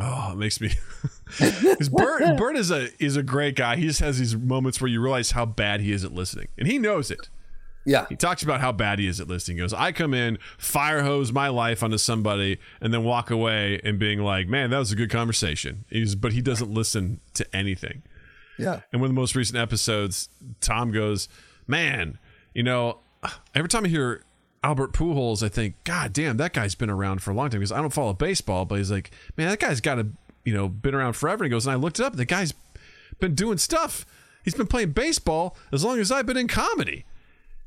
Speaker 1: Oh, it makes me. Because Bert, Bert is a is a great guy. He just has these moments where you realize how bad he is at listening, and he knows it.
Speaker 3: Yeah.
Speaker 1: He talks about how bad he is at listening. He goes, I come in, fire hose my life onto somebody, and then walk away and being like, man, that was a good conversation. He's, but he doesn't listen to anything.
Speaker 3: Yeah.
Speaker 1: And one of the most recent episodes, Tom goes, man, you know, every time I hear Albert Pujols, I think, God damn, that guy's been around for a long time. Because I don't follow baseball, but he's like, man, that guy's got to, you know, been around forever. And he goes, and I looked it up. The guy's been doing stuff. He's been playing baseball as long as I've been in comedy.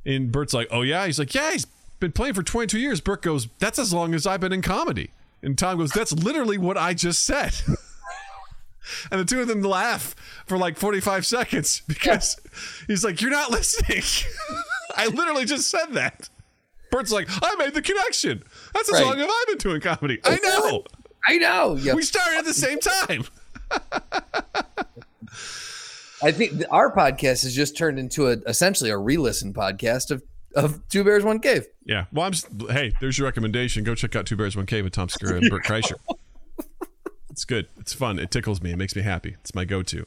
Speaker 1: And Bert's like, oh yeah. He's like, yeah, he's been playing for 22 years. Bert goes, that's as long as I've been in comedy. And Tom goes, that's literally what I just said. and the two of them laugh for like 45 seconds because he's like, you're not listening. I literally just said that. Bert's like, I made the connection. That's as
Speaker 3: Right.
Speaker 1: long as I've been doing comedy. I know.
Speaker 3: I know. Yeah.
Speaker 1: We started at the same time.
Speaker 3: I think our podcast has just turned into a essentially a re-listen podcast of of Two Bears One Cave.
Speaker 1: Yeah. Well, I'm. Hey, there's your recommendation. Go check out Two Bears One Cave with Tom Segura and Bert Kreischer. It's good. It's fun. It tickles me. It makes me happy. It's my go-to.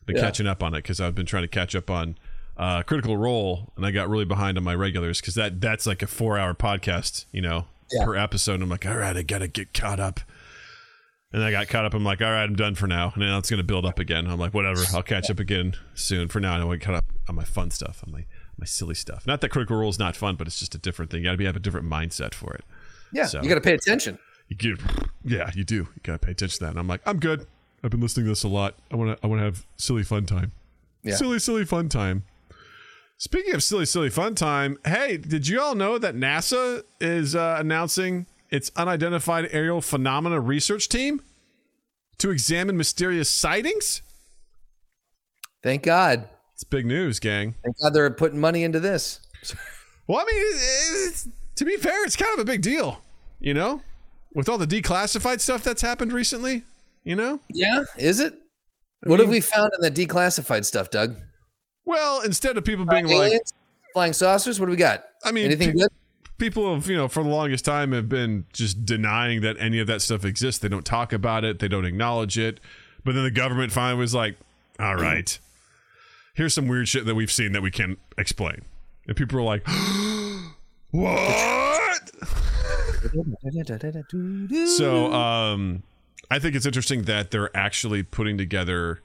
Speaker 1: I've Been
Speaker 3: Yeah.
Speaker 1: catching up on it because I've been trying to catch up on uh, Critical Role, and I got really behind on my regulars because that that's like a four-hour podcast, you know,
Speaker 3: Yeah.
Speaker 1: per episode. And I'm like, all right, I gotta get caught up. And I got caught up. I'm like, all right, I'm done for now. And now it's gonna build up again. I'm like, whatever. I'll catch up again soon. For now, I want to caught up on my fun stuff, on my my silly stuff. Not that Critical Role is not fun, but it's just a different thing. You got to be have a different mindset for it.
Speaker 3: Yeah,
Speaker 1: So-
Speaker 3: you got to pay attention.
Speaker 1: You get, yeah, you do. You gotta pay attention to that. And I'm like, I'm good. I've been listening to this a lot. I want to. I want to have silly fun time.
Speaker 3: Yeah.
Speaker 1: Silly, silly fun time. Speaking of silly, silly fun time, hey, did you all know that NASA is uh, announcing its unidentified aerial phenomena research team to examine mysterious sightings?
Speaker 3: Thank God.
Speaker 1: It's big news, gang.
Speaker 3: Thank God they're putting money into this.
Speaker 1: Well, I mean, to be fair, it's kind of a big deal, you know, with all the declassified stuff that's happened recently. You know,
Speaker 3: Yeah, is it? What have we found in the declassified stuff, Doug?
Speaker 1: Well, instead of people being like,
Speaker 3: Aliens? flying saucers. What do we got?
Speaker 1: I mean,
Speaker 3: Anything
Speaker 1: pe-
Speaker 3: good?
Speaker 1: people have, you know, for the longest time have been just denying that any of that stuff exists. They don't talk about it, they don't acknowledge it. But then the government finally was like, all right, here's some weird shit that we've seen that we can't explain. And people are like, what? So, um, I think it's interesting that they're actually putting together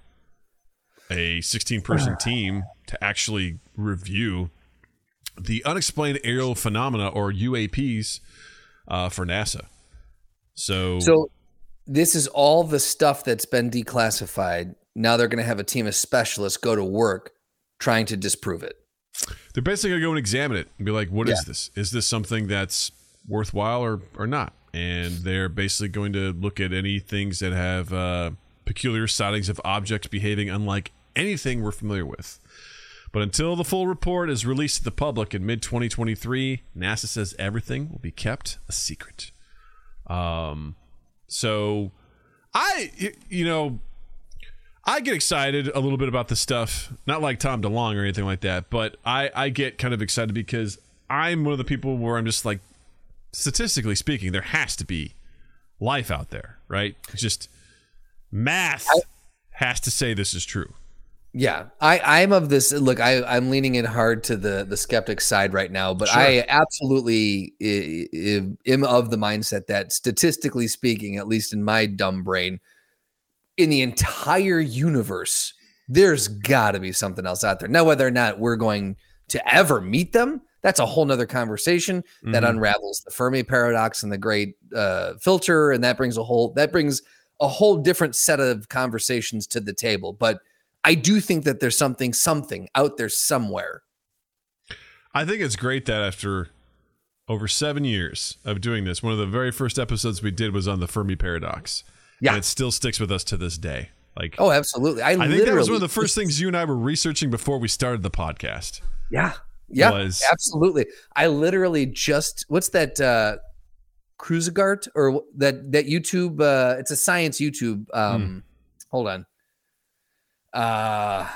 Speaker 1: a 16 person team to actually review the unexplained aerial phenomena or UAPs uh, for NASA. So,
Speaker 3: So this is all the stuff that's been declassified. Now they're going to have a team of specialists go to work trying to disprove it.
Speaker 1: they're basically going to go and examine it and be like, "What is
Speaker 3: Yeah.
Speaker 1: this? Is this something that's worthwhile or, or not? And they're basically going to look at any things that have uh, peculiar sightings of objects behaving unlike anything we're familiar with. But until the full report is released to the public in mid 2023, NASA says everything will be kept a secret. Um, so I, you know, I get excited a little bit about this stuff, not like Tom DeLonge or anything like that, but I, I get kind of excited because I'm one of the people where I'm just like, statistically speaking, there has to be life out there, right? It's just math has to say this is true.
Speaker 3: Yeah, I, I'm of this. Look, I, I'm leaning in hard to the the skeptic side right now, but I absolutely i- i- am of the mindset that, statistically speaking, at least in my dumb brain, in the entire universe, there's got to be something else out there. Now, whether or not we're going to ever meet them, that's a whole nother conversation that
Speaker 1: Mhm.
Speaker 3: unravels the Fermi paradox and the great uh, filter, and that brings a whole that brings a whole different set of conversations to the table. But I do think that there's something something out there somewhere.
Speaker 1: I think it's great that after over seven years of doing this, one of the very first episodes we did was on the Fermi paradox.
Speaker 3: Yeah.
Speaker 1: And it still sticks with us to this day. Like,
Speaker 3: Oh, absolutely. I,
Speaker 1: I think that was one of the first things you and I were researching before we started the podcast.
Speaker 3: Yeah. Yeah.
Speaker 1: was-
Speaker 3: Absolutely. I literally just what's that uh Kurzgesagt or that that YouTube uh it's a science YouTube um hold on. Uh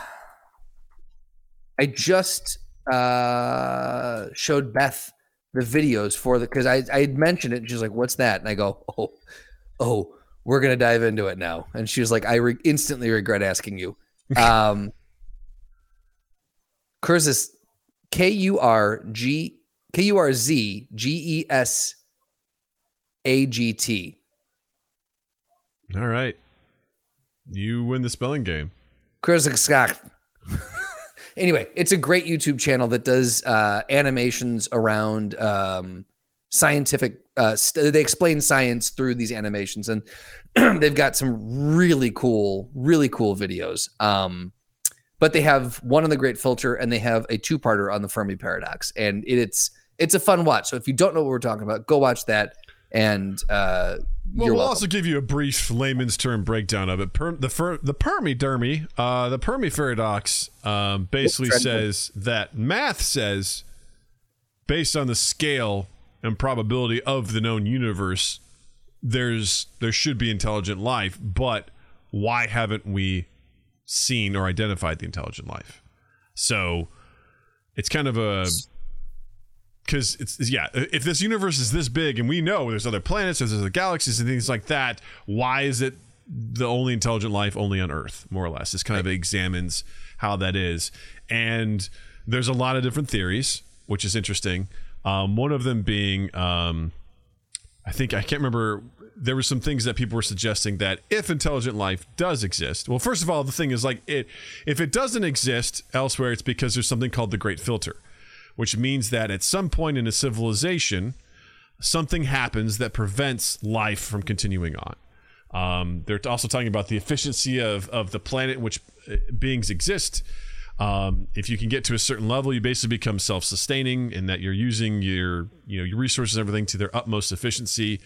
Speaker 3: I just uh showed Beth the videos for the because I I had mentioned it and she's like, "What's that?" And I go, "Oh, oh, we're gonna dive into it now." And she was like, "I re- instantly regret asking you." Um, K U R G K U R Z G E S A G T.
Speaker 1: All right. You win the spelling game.
Speaker 3: Anyway, it's a great YouTube channel that does uh, animations around um, scientific. Uh, st- they explain science through these animations, and they've got some really cool, really cool videos. Um, but they have one on the Great Filter, and they have a two-parter on the Fermi Paradox, and it, it's it's a fun watch. So if you don't know what we're talking about, go watch that. And uh,
Speaker 1: Well, we'll
Speaker 3: welcome.
Speaker 1: also give you a brief layman's term breakdown of it. Per, the fer, the permidermy, uh, the Fermi paradox, um, basically says that math says, based on the scale and probability of the known universe, there's there should be intelligent life, but why haven't we seen or identified the intelligent life? So it's kind of a because it's yeah if this universe is this big and we know there's other planets there's other galaxies and things like that why is it the only intelligent life only on earth more or less this kind of examines how that is. And there's a lot of different theories which is interesting. Um, one of them being um, i think i can't remember there were some things that people were suggesting that if intelligent life does exist well first of all the thing is like it if it doesn't exist elsewhere it's because there's something called the great filter which means that at some point in a civilization, something happens that prevents life from continuing on. Um, they're also talking about the efficiency of, of the planet in which uh, beings exist. Um, if you can get to a certain level, you basically become self-sustaining, in that you're using your you know your resources and everything to their utmost efficiency,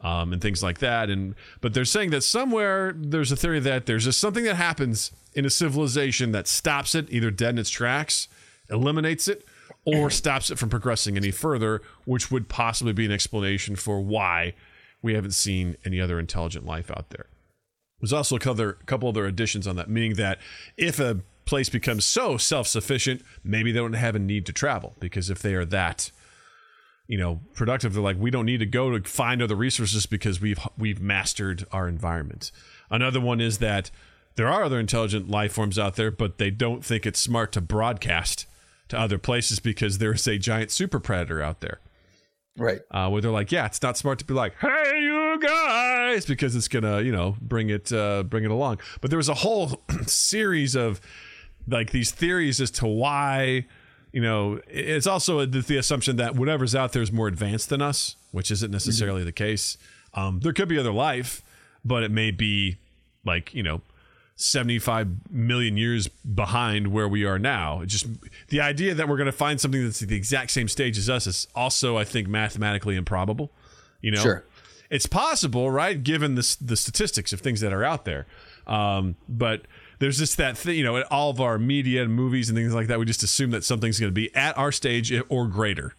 Speaker 1: um, and things like that. And but they're saying that somewhere there's a theory that there's just something that happens in a civilization that stops it either dead in its tracks, eliminates it, or stops it from progressing any further, which would possibly be an explanation for why we haven't seen any other intelligent life out there. There's also a couple, other additions on that, meaning that if a place becomes so self-sufficient, maybe they don't have a need to travel because if they are that you know productive they're like we don't need to go to find other resources because we've we've mastered our environment another one is that there are other intelligent life forms out there but they don't think it's smart to broadcast to other places because there's a giant super predator out there
Speaker 3: Right.
Speaker 1: uh, where they're like, yeah, it's not smart to be like, hey, you guys, because it's gonna, you know, bring it, uh, bring it along. But there was a whole series of like these theories as to why, you know, it's also the, the assumption that whatever's out there is more advanced than us, which isn't necessarily the case. Um, there could be other life, but it may be like, you know, 75 million years behind where we are now. It just the idea that we're going to find something that's at the exact same stage as us is also, I think, mathematically improbable. You know,
Speaker 3: Sure.
Speaker 1: it's possible, right? Given the the statistics of things that are out there, um, but there's just that thing, you know, in all of our media and movies and things like that, we just assume that something's going to be at our stage or greater,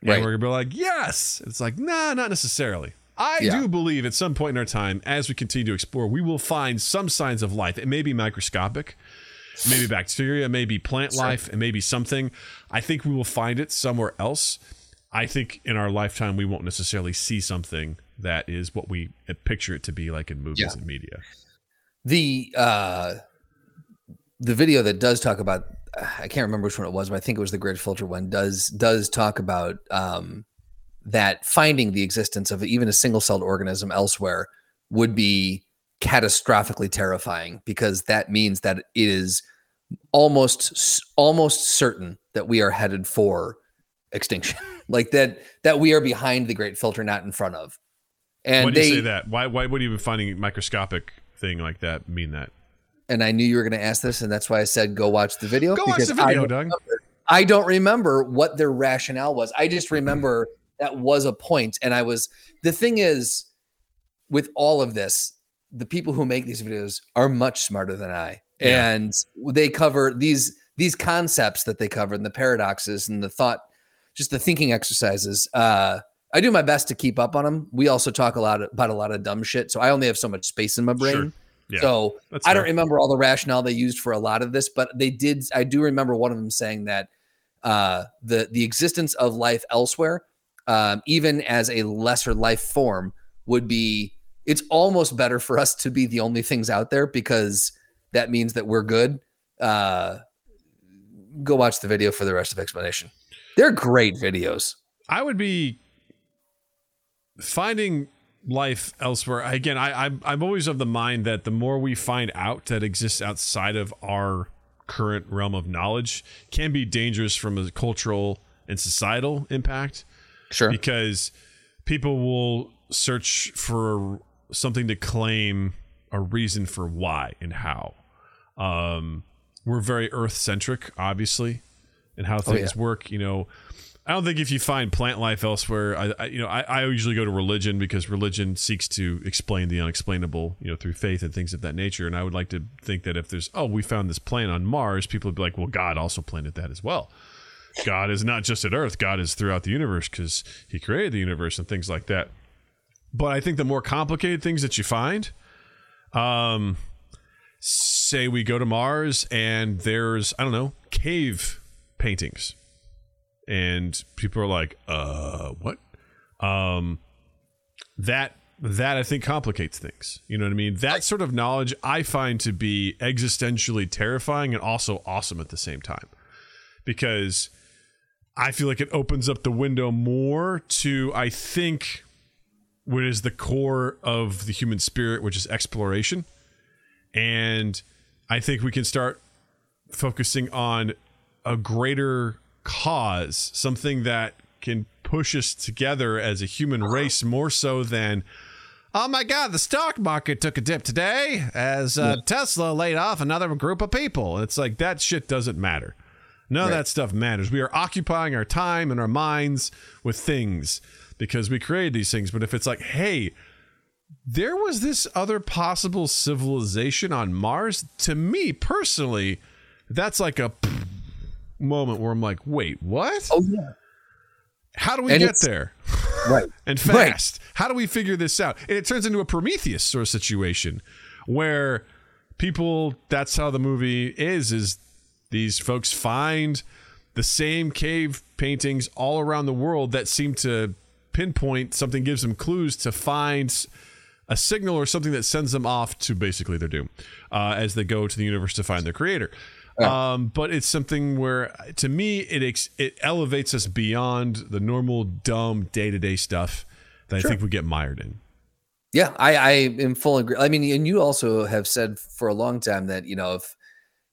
Speaker 1: and
Speaker 3: Right.
Speaker 1: we're going to be like, yes. It's like, nah, not necessarily. I
Speaker 3: Yeah.
Speaker 1: do believe at some point in our time, as we continue to explore, we will find some signs of life. It may be microscopic, maybe bacteria, maybe plant life, and maybe something. I think we will find it somewhere else. I think in our lifetime, we won't necessarily see something that is what we picture it to be like in movies
Speaker 3: Yeah.
Speaker 1: and media.
Speaker 3: the uh the video that does talk about i can't remember which one it was but i think it was the great filter one does does talk about um that finding the existence of even a single celled organism elsewhere would be catastrophically terrifying because that means that it is almost almost certain that we are headed for extinction like that that we are behind the great filter not in front of and
Speaker 1: why do
Speaker 3: they
Speaker 1: you say that? Why, why would even finding a microscopic thing like that mean that?
Speaker 3: and I knew you were going to ask this, and that's why I said go watch the video.
Speaker 1: Go watch the video,
Speaker 3: I don't,
Speaker 1: Doug.
Speaker 3: I don't remember what their rationale was. I just remember that was a point, and I was. The thing is, with all of this, the people who make these videos are much smarter than I,
Speaker 1: Yeah.
Speaker 3: and they cover these these concepts that they cover and the paradoxes and the thought, just the thinking exercises. Uh, I do my best to keep up on them. We also talk a lot about a lot of dumb shit, so I only have so much space in my brain.
Speaker 1: Sure. Yeah,
Speaker 3: so
Speaker 1: that's
Speaker 3: I don't remember all the rationale they used for a lot of this, but they did. I do remember one of them saying that uh, the the existence of life elsewhere, um, even as a lesser life form, would be. It's almost better for us to be the only things out there because that means that we're good. Uh, go watch the video for the rest of explanation. They're great videos.
Speaker 1: I would be finding life elsewhere. Again, I, I'm I'm always of the mind that the more we find out that exists outside of our current realm of knowledge can be dangerous from a cultural and societal impact
Speaker 3: Sure.
Speaker 1: because people will search for something to claim a reason for why and how. Um, we're very earth centric, obviously, and how things work. You know, I don't think if you find plant life elsewhere, I, I you know, I, I usually go to religion because religion seeks to explain the unexplainable, you know, through faith and things of that nature. And I would like to think that if there's, oh, we found this plant on Mars, people would be like, well, God also planted that as well. God is not just at Earth; God is throughout the universe because He created the universe and things like that. But I think the more complicated things that you find, um, say we go to Mars and there's I don't know cave paintings, and people are like, uh, what? Um, that that I think complicates things. You know what I mean? That sort of knowledge I find to be existentially terrifying and also awesome at the same time because I feel like it opens up the window more to I think what is the core of the human spirit, which is exploration. And I think we can start focusing on a greater cause, something that can push us together as a human race more so than Oh my God! The stock market took a dip today as uh, Tesla laid off another group of people. It's like that shit doesn't matter. None of that stuff matters. We are occupying our time and our minds with things because we created these things. But if it's like, hey, there was this other possible civilization on Mars, to me personally, that's like a moment where I'm like, wait, what?
Speaker 3: Oh yeah.
Speaker 1: How do we
Speaker 3: And
Speaker 1: get there?
Speaker 3: Right.
Speaker 1: and
Speaker 3: Right.
Speaker 1: fast. How do we figure this out? And it turns into a Prometheus sort of situation where people that's how the movie is is These folks find the same cave paintings all around the world that seem to pinpoint something, gives them clues to find a signal or something that sends them off to basically their doom uh, as they go to the universe to find their creator. Um, but it's something where, to me, it ex- it elevates us beyond the normal dumb day to day stuff that I think we get mired in.
Speaker 3: Yeah, I, I am full agree. I mean, and you also have said for a long time that you know if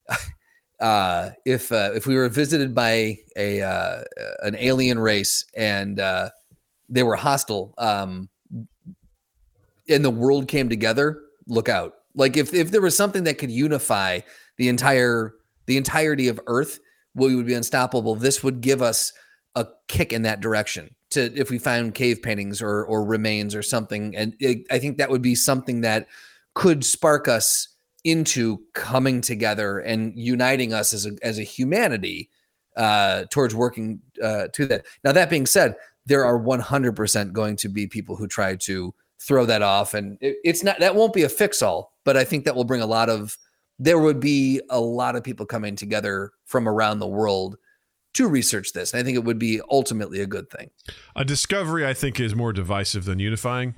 Speaker 3: uh, if uh, if we were visited by a uh, an alien race and uh, they were hostile, um, and the world came together, look out! Like if if there was something that could unify the entire the entirety of Earth, we would be unstoppable. This would give us a kick in that direction to if we found cave paintings or or remains or something and it, i think that would be something that could spark us into coming together and uniting us as a as a humanity uh towards working uh to that now that being said there are 100% going to be people who try to throw that off and it, it's not that won't be a fix all but i think that will bring a lot of there would be a lot of people coming together from around the world to research this. And I think it would be ultimately a good thing.
Speaker 1: A discovery, I think, is more divisive than unifying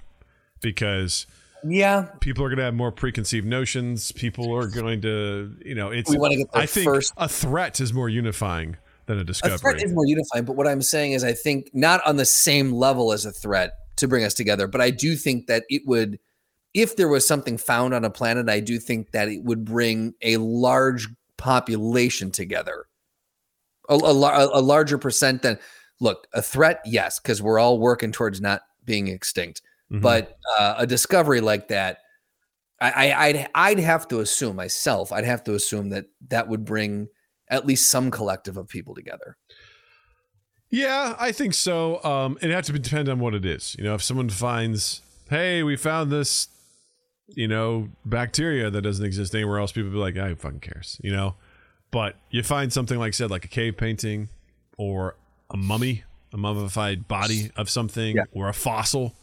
Speaker 1: because
Speaker 3: Yeah.
Speaker 1: people are going to have more preconceived notions. People are going to, you know, it's.
Speaker 3: We wanna get
Speaker 1: I think
Speaker 3: first.
Speaker 1: a threat is more unifying than a discovery A
Speaker 3: threat is more unifying, but what I'm saying is I think not on the same level as a threat to bring us together, but I do think that it would if there was something found on a planet, I do think that it would bring a large population together. A, a, a larger percent than look, a threat, yes, because we're all working towards not being extinct.
Speaker 1: Mhm.
Speaker 3: but uh, a discovery like that I, I i'd i'd have to assume myself i'd have to assume that that would bring at least some collective of people together
Speaker 1: Yeah, I think so. Um, it has to depend on what it is. You know, if someone finds, hey, we found this, you know, bacteria that doesn't exist anywhere else, people be like, I fucking cares, you know. But you find something like I said, like a cave painting, or a mummy, a mummified body of something,
Speaker 3: Yeah.
Speaker 1: or a fossil.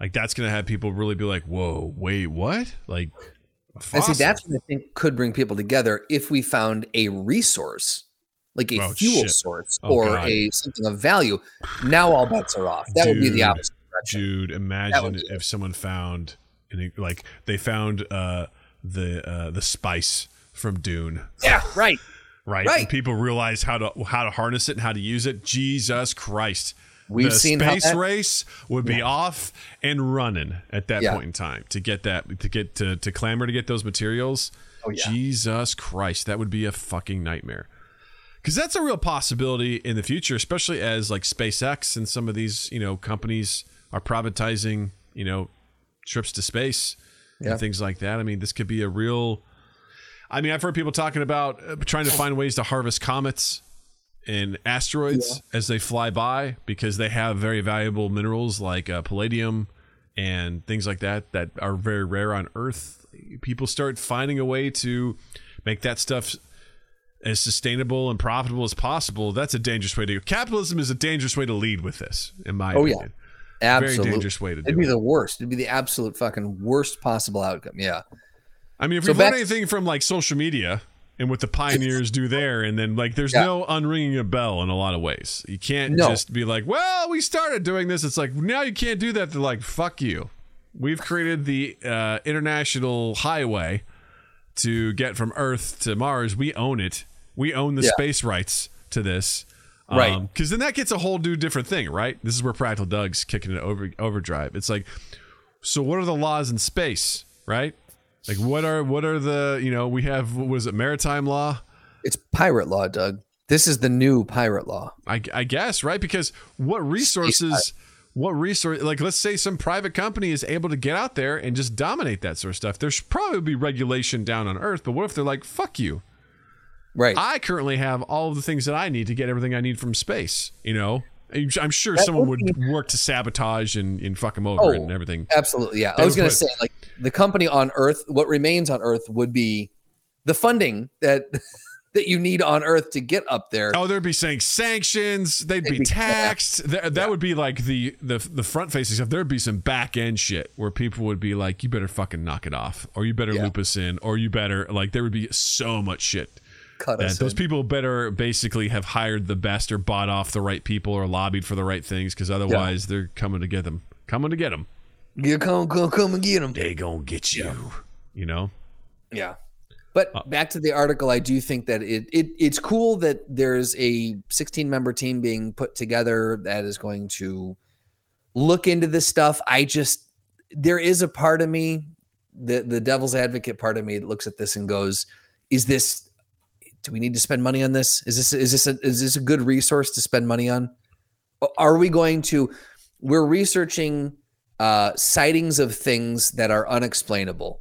Speaker 1: Like that's gonna have people really be like, "Whoa, wait, what?" Like,
Speaker 3: and see that's what i think could bring people together if we found a resource like a
Speaker 1: Oh,
Speaker 3: fuel
Speaker 1: shit.
Speaker 3: source
Speaker 1: Oh,
Speaker 3: or
Speaker 1: God.
Speaker 3: a something of value now all bets are off that would be the opposite direction
Speaker 1: Dude, imagine if someone found, and like they found uh, the uh, the spice from Dune,
Speaker 3: yeah right
Speaker 1: right?
Speaker 3: Right.
Speaker 1: And people realize how to how to harness it and how to use it. Jesus Christ.
Speaker 3: We've
Speaker 1: the
Speaker 3: seen how
Speaker 1: space
Speaker 3: that-
Speaker 1: race would be off and running at that
Speaker 3: Yeah.
Speaker 1: point in time to get that to get to to clamor to get those materials.
Speaker 3: Oh, yeah.
Speaker 1: Jesus Christ, that would be a fucking nightmare. Because that's a real possibility in the future, especially as like SpaceX and some of these you know companies are privatizing you know trips to space
Speaker 3: Yeah.
Speaker 1: and things like that. I mean, this could be a real. I mean, I've heard people talking about uh, trying to find ways to harvest comets and asteroids as they fly by because they have very valuable minerals like uh, palladium and things like that that are very rare on Earth. People start finding a way to make that stuff as sustainable and profitable as possible. That's a dangerous way to go. Capitalism is a dangerous way to lead with this, in my opinion.
Speaker 3: Oh, yeah. absolutely
Speaker 1: Very dangerous way to do
Speaker 3: it'd be
Speaker 1: it.
Speaker 3: the worst it'd be the absolute fucking worst possible outcome yeah
Speaker 1: I mean, if
Speaker 3: So
Speaker 1: we've learned anything from like social media and what the pioneers do there, and then like there's
Speaker 3: Yeah.
Speaker 1: no unringing a bell in a lot of ways. You can't
Speaker 3: No.
Speaker 1: just be like, well, we started doing this. It's like now you can't do that. They're like, fuck you. We've created the uh, international highway to get from Earth to Mars. We own it. We own the
Speaker 3: Yeah.
Speaker 1: space rights to this.
Speaker 3: Right.
Speaker 1: Because then that gets a whole new different thing, right? This is where Practical Doug's kicking it over overdrive. It's like, so what are the laws in space, right? Like what are what are the you know we have what was it maritime law?
Speaker 3: it's pirate law doug this is the new pirate law
Speaker 1: I, I guess right because what resources what resource like let's say some private company is able to get out there and just dominate that sort of stuff. There should probably be regulation down on Earth, but what if they're like fuck you?
Speaker 3: right
Speaker 1: I currently have all of the things that I need to get everything I need from space. You know, I'm sure
Speaker 3: That
Speaker 1: someone
Speaker 3: would
Speaker 1: work to sabotage and, and fuck them over
Speaker 3: Oh,
Speaker 1: and everything.
Speaker 3: Absolutely, yeah.
Speaker 1: They
Speaker 3: I was
Speaker 1: would
Speaker 3: going
Speaker 1: put-
Speaker 3: to say, like, the company on Earth, what remains on Earth would be the funding that that you need on Earth to get up there.
Speaker 1: Oh, they'd be saying sanctions. They'd,
Speaker 3: They'd
Speaker 1: be,
Speaker 3: be-
Speaker 1: taxed. That, that would be like the the the front facing stuff. There'd be some back end shit where people would be like, "You better fucking knock it off," or "You better
Speaker 3: Yeah.
Speaker 1: loop us in," or "You better like." There would be so much shit
Speaker 3: Cut us
Speaker 1: those
Speaker 3: in.
Speaker 1: people better basically have hired the best or bought off the right people or lobbied for the right things because otherwise they're coming to get them. Coming to get them.
Speaker 3: You come, come, come and get them.
Speaker 1: They gonna get you. You know.
Speaker 3: Yeah. But
Speaker 1: Uh,
Speaker 3: back to the article, I do think that it, it it's cool that there's a 16 member team being put together that is going to look into this stuff. I just there is a part of me, the the devil's advocate part of me that looks at this and goes, is this do we need to spend money on this? Is this is this a, is this a good resource to spend money on? Are we going to we're researching uh sightings of things that are unexplainable.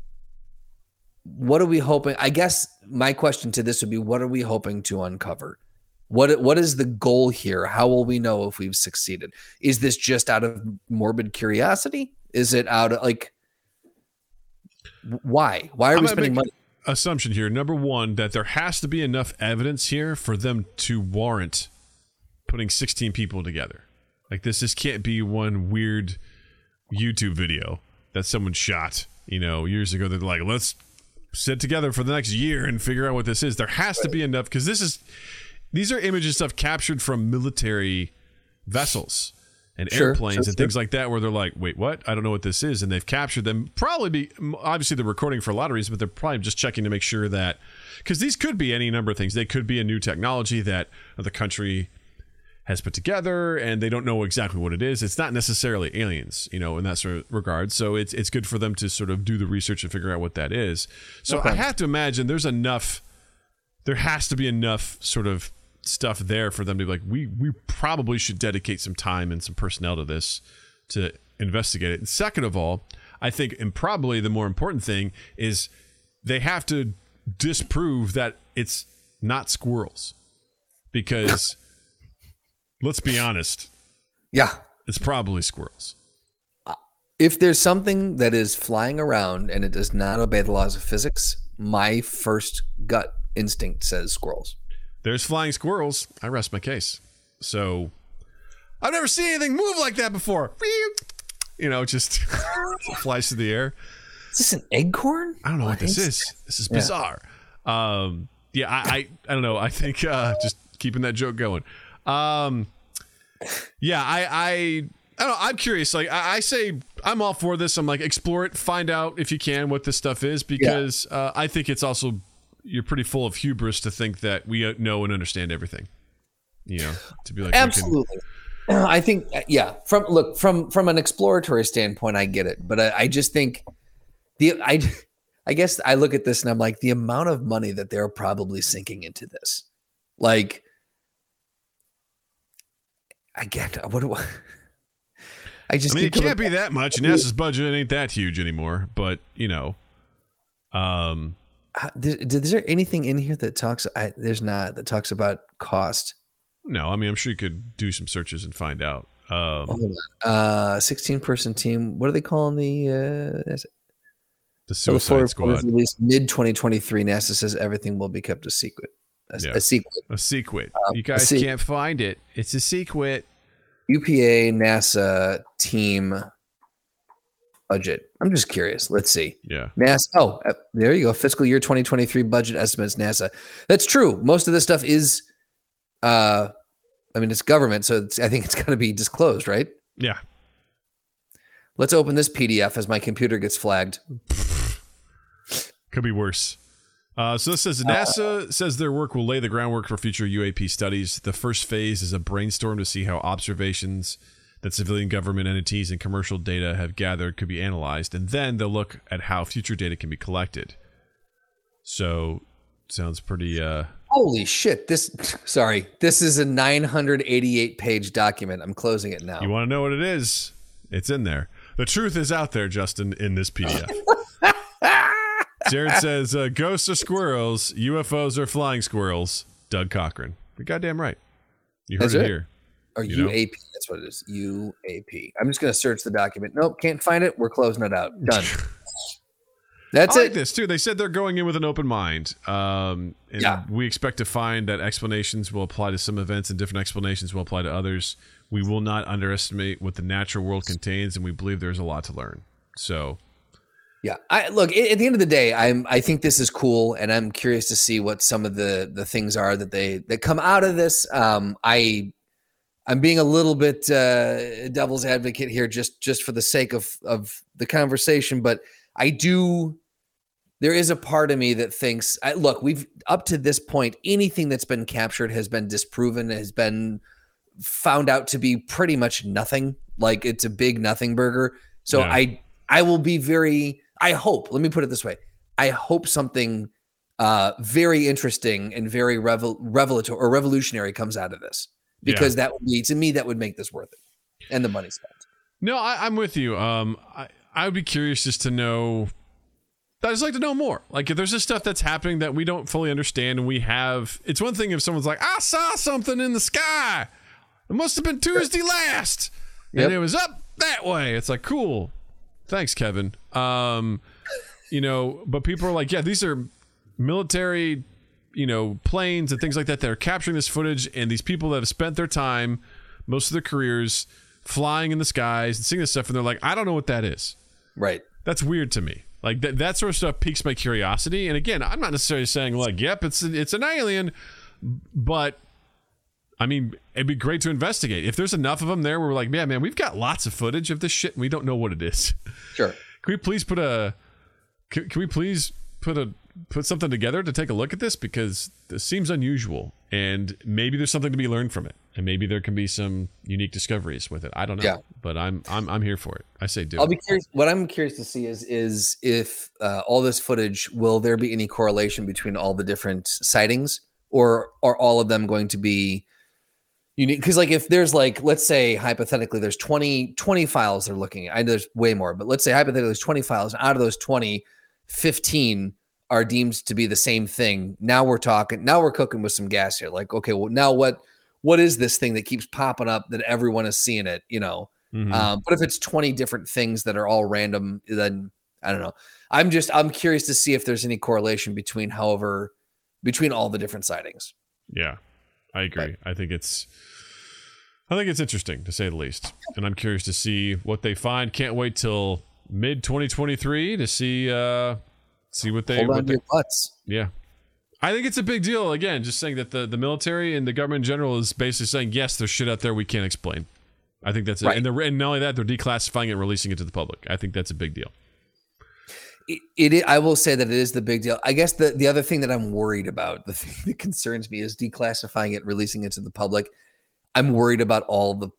Speaker 3: What are we hoping i guess my question to this would be what are we hoping to uncover? What what is the goal here? How will we know if we've succeeded? Is this just out of morbid curiosity? Is it out of like why? Why are
Speaker 1: I'm
Speaker 3: we spending money?
Speaker 1: Assumption here. Number one, that there has to be enough evidence here for them to warrant putting 16 people together. Like this, this can't be one weird YouTube video that someone shot, you know, years ago. They're like, let's sit together for the next year and figure out what this is. There has to be enough because this is these are images stuff captured from military vessels and
Speaker 3: Sure,
Speaker 1: airplanes
Speaker 3: sure,
Speaker 1: and things like that where they're like wait what? I don't know what this is. And they've captured them. Probably be obviously they're recording for a lot of reasons but they're probably just checking to make sure that because these could be any number of things. They could be a new technology that the country has put together and they don't know exactly what it is. It's not necessarily aliens you know in that sort of regard. So it's it's good for them to sort of do the research and figure out what that is. So i have to imagine there's enough there has to be enough sort of stuff there for them to be like we we probably should dedicate some time and some personnel to this to investigate it. And second of all i think and probably the more important thing is they have to disprove that it's not squirrels. Because let's be honest.
Speaker 3: Yeah.
Speaker 1: It's probably squirrels.
Speaker 3: If there's something that is flying around and it does not obey the laws of physics my first gut instinct says squirrels.
Speaker 1: There's flying squirrels. I rest my case. So i've never seen anything move like that before. You know just flies through the air.
Speaker 3: Is this an eggcorn
Speaker 1: I don't know what this is. This? Is bizarre. Um, yeah, I, I, I don't know. I think uh, just keeping that joke going. Um, yeah, I, I, I don't know. I'm curious. Like I, I say, I'm all for this. I'm like explore it, find out if you can what this stuff is, because uh, I think it's also you're pretty full of hubris to think that we uh, know and understand everything. You know, to be like we can-
Speaker 3: absolutely i think uh, yeah from look from from an exploratory standpoint i get it but i, I just think the i i guess i look at this and i'm like the amount of money that they're probably sinking into this like i get what do i i just
Speaker 1: I mean, it can't be that much. NASA's budget ain't that huge anymore, but you know, um,
Speaker 3: back- Is is there anything in here that talks I, there's not that talks about cost
Speaker 1: no, I mean, I'm sure you could do some searches and find out. Um,
Speaker 3: Hold on. uh 16 person team what are they calling the uh
Speaker 1: the
Speaker 3: So the
Speaker 1: Suicide
Speaker 3: Florida
Speaker 1: Squad.
Speaker 3: Released mid 2023. NASA says everything will be kept a secret. A,
Speaker 1: Yeah.
Speaker 3: a secret.
Speaker 1: A secret.
Speaker 3: Um,
Speaker 1: you guys can't find it. It's a secret.
Speaker 3: UPA NASA team budget. I'm just curious. Let's see.
Speaker 1: Yeah.
Speaker 3: NASA. Oh, uh, there you go. Fiscal year 2023 budget estimates. NASA. That's true. Most of this stuff is, uh, I mean, it's government, so it's, I think it's going to be disclosed, right?
Speaker 1: Yeah.
Speaker 3: Let's open this PDF as my computer gets flagged.
Speaker 1: Could be worse. Uh, so this says NASA says their work will lay the groundwork for future UAP studies. The first phase is a brainstorm to see how observations that civilian government entities and commercial data have gathered could be analyzed, and then they'll look at how future data can be collected. So sounds pretty. Uh,
Speaker 3: Holy shit! This sorry, this is a 988 page document. I'm closing it now.
Speaker 1: you want to know what it is? It's in there. The truth is out there, Justin, in this PDF. Jared says, uh, "Ghosts are squirrels, UFOs are flying squirrels." Doug Cochran. You're goddamn right. You heard
Speaker 3: That's
Speaker 1: it
Speaker 3: it.
Speaker 1: here.
Speaker 3: or
Speaker 1: you know?
Speaker 3: UAP. That's what it is. UAP. I'm just going to search the document. Nope, can't find it. We're closing it out. Done. That's
Speaker 1: I like
Speaker 3: it.
Speaker 1: this too. They said they're going in with an open mind. Um, and
Speaker 3: Yeah.
Speaker 1: we expect to find that explanations will apply to some events and different explanations will apply to others. We will not underestimate what the natural world contains, and we believe there's a lot to learn. So,
Speaker 3: Yeah, I look at the end of the day, I'm I think this is cool, and I'm curious to see what some of the the things are that they that come out of this. Um, I I'm being a little bit uh, devil's advocate here, just just for the sake of of the conversation, but I do. There is a part of me that thinks, I, look, we've up to this point, anything that's been captured has been disproven, has been found out to be pretty much nothing. Like it's a big nothing burger. So
Speaker 1: Yeah.
Speaker 3: I I will be very I hope, let me put it this way. I hope something uh very interesting and very revel- revelatory or revolutionary comes out of this.
Speaker 1: Yeah.
Speaker 3: Because that would be to me that would make this worth it. And the money spent.
Speaker 1: No, I, I'm with you. Um, I I would be curious just to know. I just like to know more. Like if there's this stuff that's happening that we don't fully understand, and we have. It's one thing if someone's like, "I saw something in the sky. It must have been Tuesday last,
Speaker 3: Yep.
Speaker 1: and it was up that way." It's like, cool. Thanks, Kevin. Um, you know, but people are like, "Yeah, these are military." You know, planes and things like that They're capturing this footage, and these people that have spent their time, most of their careers, flying in the skies and seeing this stuff, and they're like, I don't know what that is.
Speaker 3: Right.
Speaker 1: That's weird to me. Like that, that sort of stuff piques my curiosity. And again, I'm not necessarily saying like, yep, it's it's an alien, but I mean, it'd be great to investigate. If there's enough of them there, where we're like, man, man, we've got lots of footage of this shit, and we don't know what it is.
Speaker 3: Sure.
Speaker 1: Can we please put a? Can, can we please put a put something together to take a look at this because this seems unusual, and maybe there's something to be learned from it, and maybe there can be some unique discoveries with it. I don't know,
Speaker 3: Yeah.
Speaker 1: but I'm I'm I'm here for it. I say do.
Speaker 3: I'll
Speaker 1: it.
Speaker 3: be curious. What I'm curious to see is is if uh, all this footage will there be any correlation between all the different sightings, or are all of them going to be unique? Because like if there's like let's say hypothetically there's 20 20 files they're looking at. I know there's way more, but let's say hypothetically there's 20 files. And out of those 20, 15 are deemed to be the same thing. Now we're talking. Now we're cooking with some gas here. Like okay, well now what what is this thing that keeps popping up that everyone is seeing it? You know.
Speaker 1: Mhm.
Speaker 3: Um, but if it's 20 different things that are all random, then I don't know. I'm just I'm curious to see if there's any correlation between however between all the different sightings.
Speaker 1: Yeah, I agree. I think it's, I think it's interesting to say the least, and I'm curious to see what they find. Can't wait till mid 2023 to see, uh, see what they,
Speaker 3: Hold
Speaker 1: what
Speaker 3: on
Speaker 1: they
Speaker 3: your butts.
Speaker 1: yeah. I think it's a big deal. Again, just saying that the, the military and the government in general is basically saying yes, there's shit out there we can't explain. I think that's it.
Speaker 3: Right.
Speaker 1: And, they're, and not only that, they're declassifying it and releasing it to the public. I think that's a big deal.
Speaker 3: It, it i- will say that it is the big deal. I guess the the other thing that I'm worried about, the thing that concerns me is declassifying it, releasing it to the public. I'm worried about all the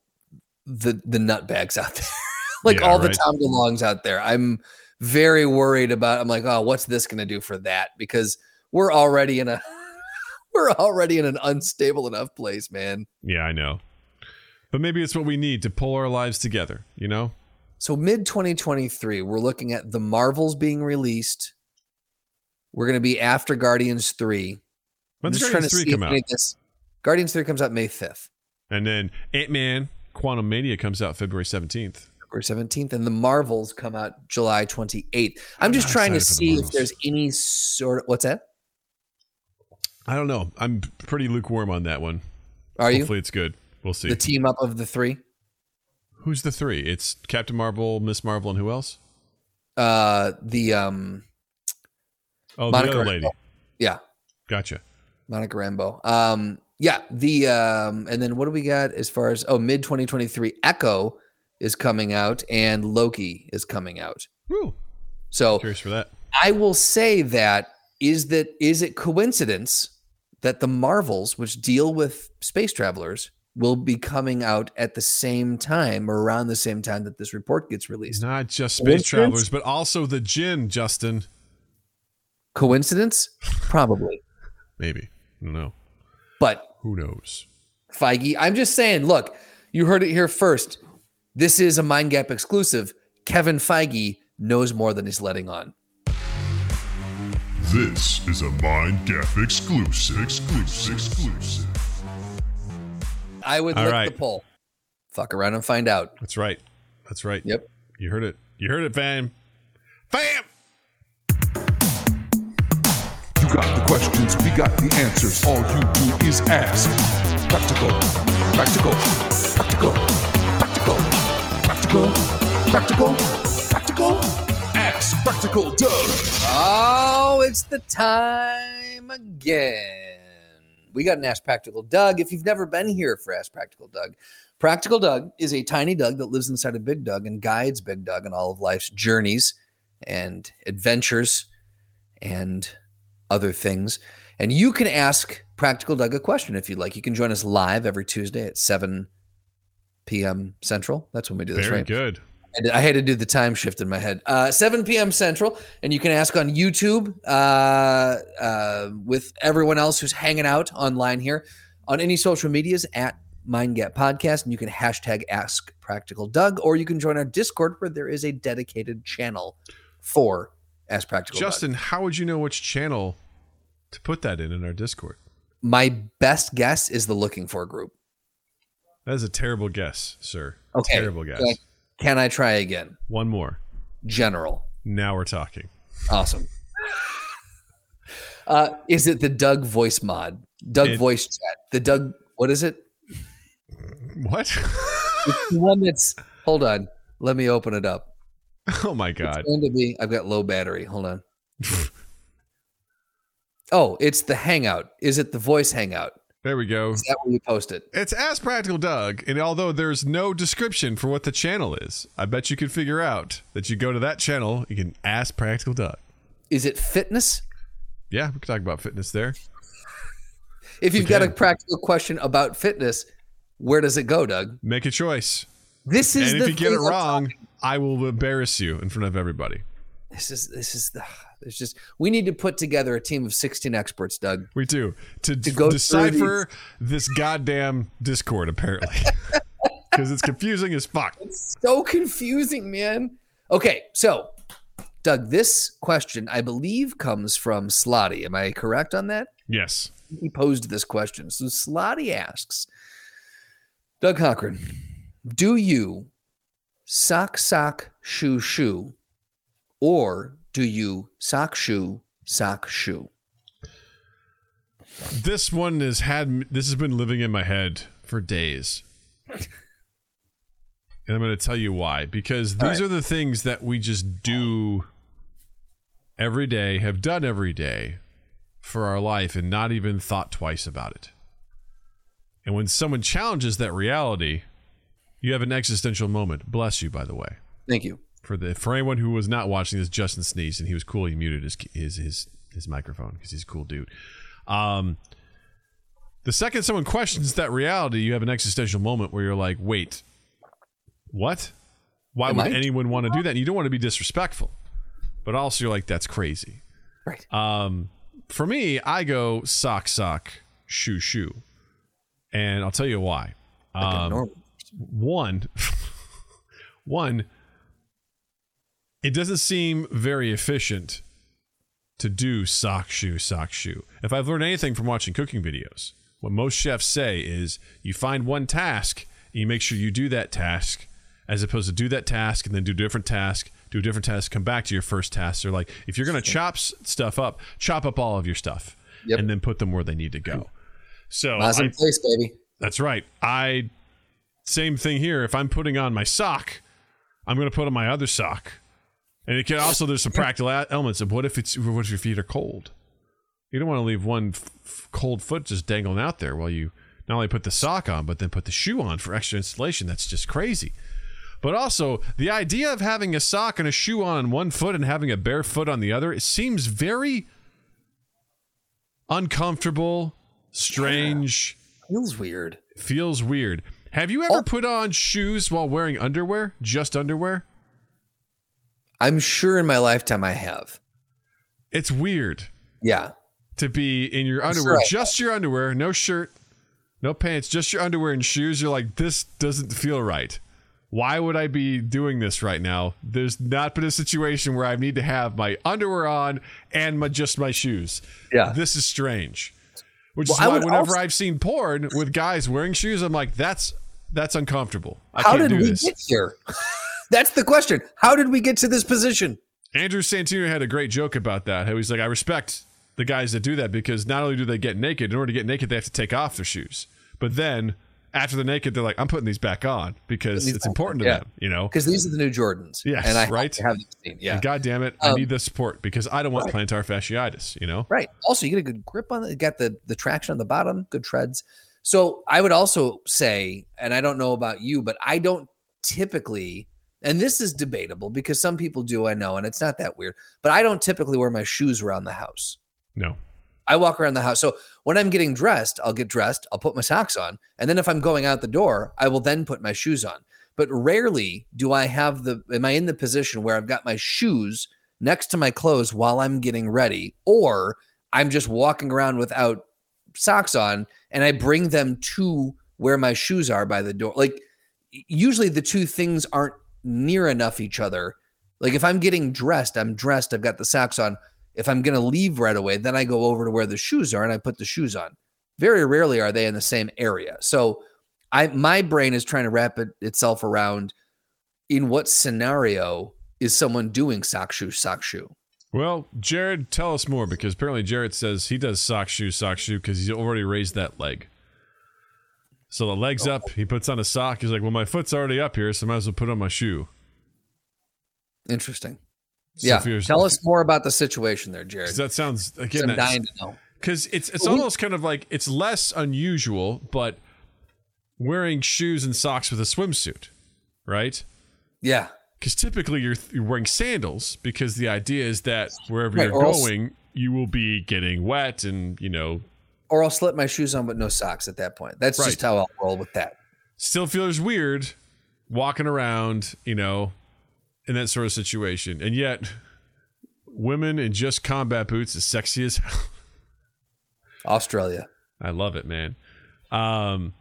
Speaker 3: the the nutbags out there. like
Speaker 1: Yeah,
Speaker 3: all the
Speaker 1: right.
Speaker 3: Tom DeLonges out there. I'm very worried about I'm like, oh, what's this gonna do for that? Because we're already in a we're already in an unstable enough place, man.
Speaker 1: Yeah, I know. But maybe it's what we need to pull our lives together, you know?
Speaker 3: So mid 2023, we're looking at the Marvels being released. We're going to be after Guardians 3. I'm
Speaker 1: When's Guardians 3
Speaker 3: if
Speaker 1: come out?
Speaker 3: this- Guardians 3 comes out May 5th
Speaker 1: And then Ant Man Quantumania comes out February 17th.
Speaker 3: February 17th, and the Marvels come out July 28th. I'm just
Speaker 1: I'm
Speaker 3: trying to
Speaker 1: for the
Speaker 3: see if there's any sort of what's that?
Speaker 1: I don't know. I'm pretty lukewarm on that one.
Speaker 3: Are you
Speaker 1: Hopefully it's good. We'll see.
Speaker 3: the team up of the three?
Speaker 1: Who's the three? It's Captain Marvel, Miss Marvel, and who else?
Speaker 3: Uh, the um,
Speaker 1: Oh,
Speaker 3: Monica
Speaker 1: the other
Speaker 3: Rambeau.
Speaker 1: lady.
Speaker 3: yeah,
Speaker 1: Gotcha.
Speaker 3: Monica Rambeau. Um, yeah, the um, and then what do we got as far as oh mid 2023? Echo is coming out and Loki is coming out.
Speaker 1: Woo.
Speaker 3: So
Speaker 1: Curious for that.
Speaker 3: I will say that is that is it coincidence that the Marvels, which deal with space travelers, will be coming out at the same time or around the same time that this report gets released?
Speaker 1: Not just space travelers, but also the djinn, Justin.
Speaker 3: Coincidence? Probably.
Speaker 1: Maybe. I don't know.
Speaker 3: But
Speaker 1: Who knows?
Speaker 3: Feige, I'm just saying, look, you heard it here first. This is a Mind Gap exclusive. Kevin Feige knows more than he's letting on.
Speaker 4: This is a Mind Gap exclusive. Exclusive. Exclusive.
Speaker 3: I would
Speaker 1: All
Speaker 3: lick
Speaker 1: right.
Speaker 3: the poll. Fuck around and find out.
Speaker 1: That's right. That's right.
Speaker 3: Yep.
Speaker 1: You heard it. You heard it, fam. Fam!
Speaker 5: You got the questions, we got the answers. All you do is ask. Practical, practical, practical, practical, practical, practical, practical. Ask. Ask Practical Doug.
Speaker 3: Oh, it's the time again. We got an Ask Practical Doug. If you've never been here for Ask Practical Doug, Practical Doug is a tiny Doug that lives inside of Big Doug and guides Big Doug in all of life's journeys and adventures and other things. And you can ask Practical Doug a question if you'd like. You can join us live every Tuesday at 7 p.m. Central. That's when we do this,
Speaker 1: Very
Speaker 3: right?
Speaker 1: good.
Speaker 3: I had to do the time shift in my head. Uh, 7 p.m. Central, and you can ask on YouTube uh, uh, with everyone else who's hanging out online here on any social medias at MindGap Podcast, and you can hashtag Ask Practical Doug, or you can join our Discord where there is a dedicated channel for Ask Practical Doug.
Speaker 1: Justin, how would you know which channel to put that in in our Discord?
Speaker 3: My best guess is the Looking For group.
Speaker 1: That is a terrible guess, sir.
Speaker 3: Okay.
Speaker 1: Terrible guess.
Speaker 3: Okay. Can I try again?
Speaker 1: One more.
Speaker 3: General.
Speaker 1: Now we're talking.
Speaker 3: Awesome. Uh, is it the Doug voice mod? Doug
Speaker 1: It-
Speaker 3: voice chat. The Doug, what is it?
Speaker 1: What?
Speaker 3: It's the one that's, hold on. Let me open it up.
Speaker 1: oh my god.
Speaker 3: It's going to be, I've got low battery. Hold on. oh, it's the Hangout. Is it the voice Hangout?
Speaker 1: There we go.
Speaker 3: Is that where you post it?
Speaker 1: It's Ask Practical Doug, and although there's no description for what the channel is, I bet you could figure out that you go to that channel, you can ask Practical Doug.
Speaker 3: Is it fitness?
Speaker 1: Yeah, we can talk about fitness there.
Speaker 3: If you've got a practical question about fitness, where does it go, Doug?
Speaker 1: Make a choice.
Speaker 3: This is
Speaker 1: And if you get it wrong, I will embarrass you in front of everybody.
Speaker 3: This is this is the there's just we need to put together a team of 16 experts, Doug.
Speaker 1: We do. To,
Speaker 3: To go through
Speaker 1: decipher this goddamn Discord, apparently. Because it's confusing as fuck.
Speaker 3: It's so confusing, man. Okay, so Doug, this question I believe comes from Slotty. Am I correct on that?
Speaker 1: Yes.
Speaker 3: He posed this question. So Slotty asks, Doug Cochran, do you sock sock shoe shoe or do you sock shoe sock shoe?
Speaker 1: This one has had this has been living in my head for days. And I'm going to tell you why because these are the things that we just do every day, have done every day for our life and not even thought twice about it. And when someone challenges that reality, you have an existential moment. Bless you by the way.
Speaker 3: Thank you.
Speaker 1: For the for anyone who was not watching this, Justin sneezed and he was cool. He muted his his his, his microphone because he's a cool dude. Um, the second someone questions that reality, you have an existential moment where you're like, "Wait, what? Why
Speaker 3: Am
Speaker 1: would
Speaker 3: I-
Speaker 1: anyone want to do that?" And you don't want to be disrespectful, but also you're like, "That's crazy."
Speaker 3: Right.
Speaker 1: Um, for me, I go sock sock shoe shoe, and I'll tell you why.
Speaker 3: Like
Speaker 1: Um, one one it doesn't seem very efficient to do sock shoe sock shoe if i've learned anything from watching cooking videos what most chefs say is you find one task and you make sure you do that task as opposed to do that task and then do a different task do a different task come back to your first task they're like if you're going to chop stuff up chop up all of your stuff
Speaker 3: Yep.
Speaker 1: and then put them where they need to go so
Speaker 3: in place, baby.
Speaker 1: that's right. I same thing here. If I'm putting on my sock, I'm going to put on my other sock. And it can also there's some practical elements of what if it's what if your feet are cold? You don't want to leave one f- cold foot just dangling out there while you not only put the sock on but then put the shoe on for extra installation. That's just crazy. But also the idea of having a sock and a shoe on one foot and having a bare foot on the other, it seems very uncomfortable, strange
Speaker 3: Feels weird.
Speaker 1: feels weird. Have you ever oh. put on shoes while wearing underwear? Just underwear?
Speaker 3: I'm sure in my lifetime I have.
Speaker 1: It's weird
Speaker 3: Yeah.
Speaker 1: to be in your underwear,
Speaker 3: right.
Speaker 1: just your underwear, no shirt, no pants, just your underwear and shoes. You're like, this doesn't feel right. Why would I be doing this right now? There's not been a situation where I need to have my underwear on and my just my shoes.
Speaker 3: Yeah.
Speaker 1: This is strange. Which
Speaker 3: Well,
Speaker 1: is why whenever
Speaker 3: also-
Speaker 1: I've seen porn with guys wearing shoes, I'm like, that's that's uncomfortable. I
Speaker 3: How
Speaker 1: can't
Speaker 3: did
Speaker 1: do
Speaker 3: we
Speaker 1: this.
Speaker 3: get here? That's the question. How did we get to this position?
Speaker 1: Andrew Santino had a great joke about that. How he's like, I respect the guys that do that because not only do they get naked, in order to get naked, they have to take off their shoes. But then after they're naked, they're like, I'm putting these back on because it's important
Speaker 3: on,
Speaker 1: to
Speaker 3: yeah.
Speaker 1: them, you know?
Speaker 3: because these are the new Jordans.
Speaker 1: Yes,
Speaker 3: and I
Speaker 1: right?
Speaker 3: have these seen. Yeah,
Speaker 1: And God damn it, I
Speaker 3: Um,
Speaker 1: need the support because I don't want plantar fasciitis, you know?
Speaker 3: Right. Also, you get a good grip on it. You got the the traction on the bottom, good treads. So I would also say, and I don't know about you, but I don't typically, and this is debatable because some people do, I know, and it's not that weird, but I don't typically wear my shoes around the house.
Speaker 1: No.
Speaker 3: I walk around the house. So when I'm getting dressed, I'll get dressed, I'll put my socks on, and then if I'm going out the door, I will then put my shoes on. But rarely do I have the am I in the position where I've got my shoes next to my clothes while I'm getting ready or I'm just walking around without socks on and I bring them to where my shoes are by the door. Like usually the two things aren't near enough each other. Like if I'm getting dressed, I'm dressed, I've got the socks on. If I'm going to leave right away, then I go over to where the shoes are and I put the shoes on. Very rarely are they in the same area. So I my brain is trying to wrap it, itself around in what scenario is someone doing sock shoe sock shoe.
Speaker 1: Well, Jared, tell us more because apparently Jared says he does sock shoe, sock shoe because he's already raised that leg. So the leg's up, he puts on a sock. He's like, "Well, my foot's already up here, so I might as well put on my shoe."
Speaker 3: Interesting.
Speaker 1: So
Speaker 3: yeah. Tell us more about the situation there, Jared.
Speaker 1: that sounds again.
Speaker 3: I'm dying to know.
Speaker 1: because it's it's almost kind of like it's less unusual, but wearing shoes and socks with a swimsuit, right?
Speaker 3: Yeah.
Speaker 1: Because typically you're, you're wearing sandals because the idea is that wherever
Speaker 3: Right,
Speaker 1: you're
Speaker 3: or else-
Speaker 1: going, you will be getting wet and you know
Speaker 3: Or I'll slip my shoes on, with no socks at that point. That's just how I'll roll with that.
Speaker 1: still feels weird walking around, you know, in that sort of situation, and yet women in just combat boots is sexy as hell.
Speaker 3: Australia.
Speaker 1: I love it, man. Um,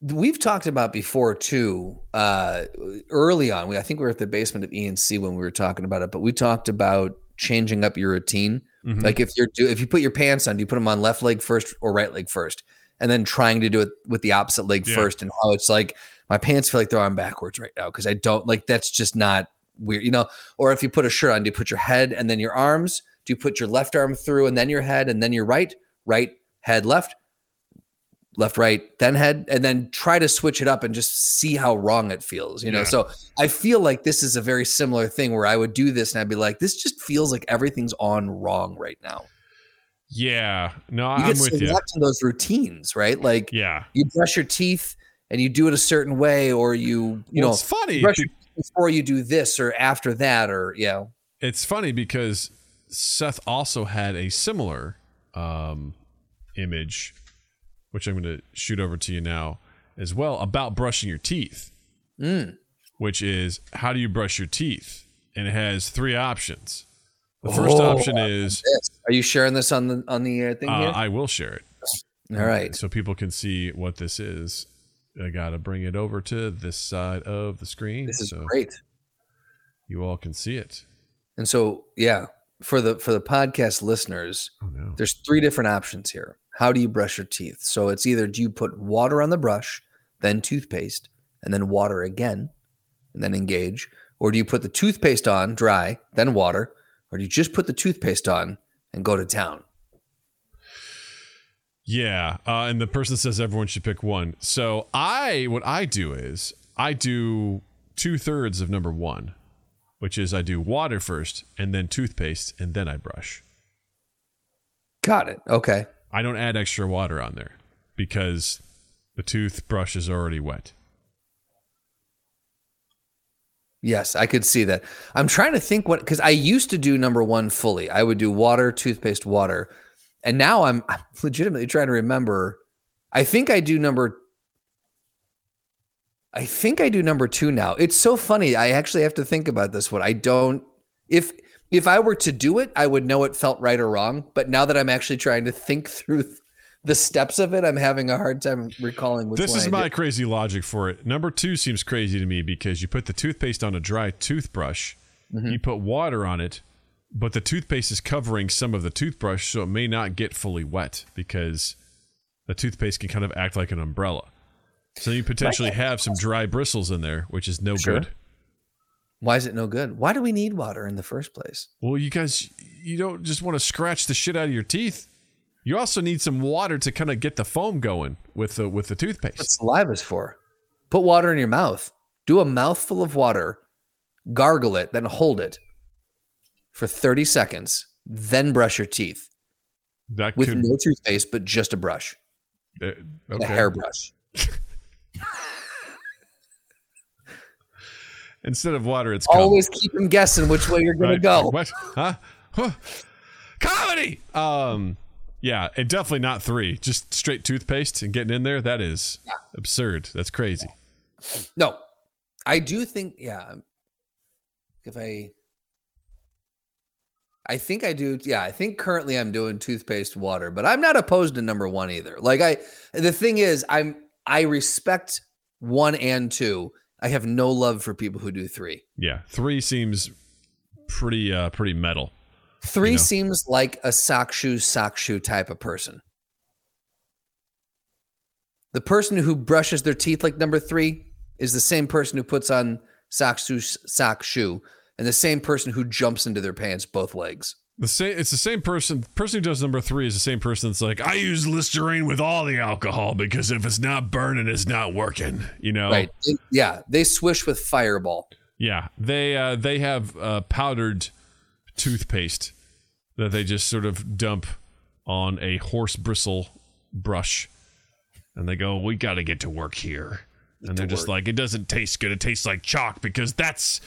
Speaker 3: We've talked about before too. Uh, early on, we I think we were at the basement of ENC when we were talking about it, but we talked about changing up your routine.
Speaker 1: mhm.
Speaker 3: Like if you're do if you put your pants on, do you put them on left leg first or right leg first, and then trying to do it with the opposite leg
Speaker 1: Yeah.
Speaker 3: first, and how it's like my pants feel like they're on backwards right now because I don't like that's just not weird, you know. Or if you put a shirt on, do you put your head and then your arms? Do you put your left arm through and then your head and then your right, right head, left, left, right, then head, and then try to switch it up and just see how wrong it feels, you know.
Speaker 1: Yeah.
Speaker 3: So I feel like this is a very similar thing where I would do this and I'd be like, this just feels like everything's on wrong right now.
Speaker 1: yeah, no,
Speaker 3: You
Speaker 1: I'm
Speaker 3: get
Speaker 1: with you.
Speaker 3: in those routines, right? Like
Speaker 1: Yeah,
Speaker 3: you brush your teeth and you do it a certain way, or you, you
Speaker 1: Well,
Speaker 3: know,
Speaker 1: it's funny.
Speaker 3: brush your teeth before you do this or after that, or you know,
Speaker 1: it's funny because Seth also had a similar um, image, which I'm going to shoot over to you now as well about brushing your teeth,
Speaker 3: Mm.
Speaker 1: which is how do you brush your teeth? And it has three options. The first
Speaker 3: Oh,
Speaker 1: option is.
Speaker 3: Are you sharing this on the on the uh, thing
Speaker 1: uh,
Speaker 3: here?
Speaker 1: I will share it
Speaker 3: All right.
Speaker 1: so people can see what this is. I got to bring it over to this side of the screen
Speaker 3: This is
Speaker 1: so
Speaker 3: great.
Speaker 1: you all can see it.
Speaker 3: And so, yeah, for the for the podcast listeners,
Speaker 1: Oh no.
Speaker 3: there's three different options here. How do you brush your teeth? So it's either do you put water on the brush, then toothpaste, and then water again, and then engage, or do you put the toothpaste on dry, then water, or do you just put the toothpaste on and go to town?
Speaker 1: Yeah, uh, and the person says everyone should pick one. So I, what I do is I do two thirds of number one, which is I do water first, and then toothpaste, and then I brush.
Speaker 3: Got it. Okay.
Speaker 1: I don't add extra water on there because the toothbrush is already wet.
Speaker 3: Yes, I could see that. I'm trying to think what because I used to do number one fully. I would do water, toothpaste, water, and now I'm, I'm legitimately trying to remember. I think I do number. I think I do number two now. It's so funny. I actually have to think about this one. I don't. If if I were to do it, I would know it felt right or wrong. But now that I'm actually trying to think through the steps of it, I'm having a hard time recalling which
Speaker 1: this
Speaker 3: one
Speaker 1: is
Speaker 3: I
Speaker 1: my
Speaker 3: did.
Speaker 1: crazy logic for it. Number two seems crazy to me because you put the toothpaste on a dry toothbrush,
Speaker 3: Mm-hmm.
Speaker 1: you put water on it, but the toothpaste is covering some of the toothbrush, so it may not get fully wet because the toothpaste can kind of act like an umbrella. So you potentially have some dry bristles in there, which is no
Speaker 3: Sure.
Speaker 1: good.
Speaker 3: Why is it no good? Why do we need water in the first place?
Speaker 1: Well, you guys, you don't just want to scratch the shit out of your teeth. You also need some water to kind of get the foam going with the with the
Speaker 3: What
Speaker 1: toothpaste.
Speaker 3: saliva's for? Put water in your mouth. Do a mouthful of water, gargle it, then hold it for 30 seconds. Then brush your teeth
Speaker 1: That
Speaker 3: with
Speaker 1: could
Speaker 3: no toothpaste, but just a brush,
Speaker 1: uh,
Speaker 3: a hairbrush.
Speaker 1: Instead of water, it's cum.
Speaker 3: Always keep them guessing which way you're gonna
Speaker 1: Right.
Speaker 3: go.
Speaker 1: What? Huh? Huh? Comedy. Um. Yeah, and definitely not three. Just straight toothpaste and getting in there. That is absurd. That's crazy.
Speaker 3: No, I do think, yeah. If I, I think I do. Yeah, I think currently I'm doing toothpaste water, but I'm not opposed to number one either. Like I, the thing is, I'm I respect one and two. I have no love for people who do three.
Speaker 1: Yeah, three seems pretty uh pretty metal.
Speaker 3: Three
Speaker 1: know?
Speaker 3: seems like a sock shoe, sock shoe type of person. The person who brushes their teeth like number three is the same person who puts on sock shoe, sock shoe, and the same person who jumps into their pants both legs.
Speaker 1: The same. It's the same person. The person who does number three is the same person that's like, I use Listerine with all the alcohol because if it's not burning, it's not working. You know.
Speaker 3: Right? Yeah, they swish with Fireball.
Speaker 1: Yeah. They uh they have uh powdered toothpaste that they just sort of dump on a horse bristle brush, and they go, "We got to get to work here." And they're just
Speaker 3: work.
Speaker 1: like, "It doesn't taste good. It tastes like chalk because that's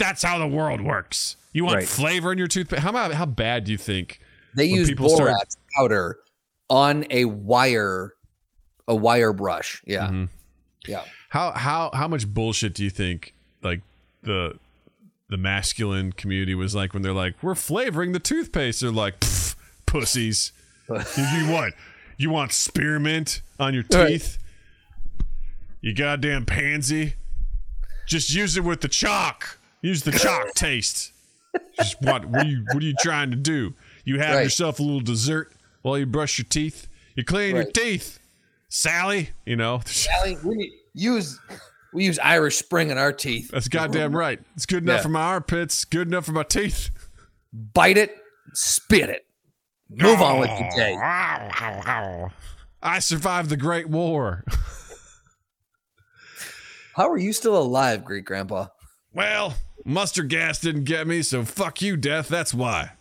Speaker 1: that's how the world works." You want
Speaker 3: Right.
Speaker 1: flavor in your toothpaste? How about how bad do you think?
Speaker 3: They use
Speaker 1: people start-
Speaker 3: borax powder on a wire, a wire brush. Yeah,
Speaker 1: Mhm.
Speaker 3: yeah.
Speaker 1: How how how much bullshit do you think like the the masculine community was like when they're like we're flavoring the toothpaste? They're like pussies. you, you what? You want spearmint on your
Speaker 3: Right.
Speaker 1: teeth? You goddamn pansy. Just use it with the chalk. Use the chalk taste. Just what? What are you? What are you trying to do? You have
Speaker 3: Right.
Speaker 1: yourself a little dessert while you brush your teeth. You clean your teeth, Sally. You know.
Speaker 3: Sally. we use we use Irish Spring in our teeth.
Speaker 1: That's goddamn right. It's good enough
Speaker 3: Yeah.
Speaker 1: for my armpits. Good enough for my teeth.
Speaker 3: Bite it, spit it. Move on with your oh, day.
Speaker 1: I survived the Great War.
Speaker 3: How are you still alive, great grandpa?
Speaker 1: Well, mustard gas didn't get me, so fuck you, death. That's why.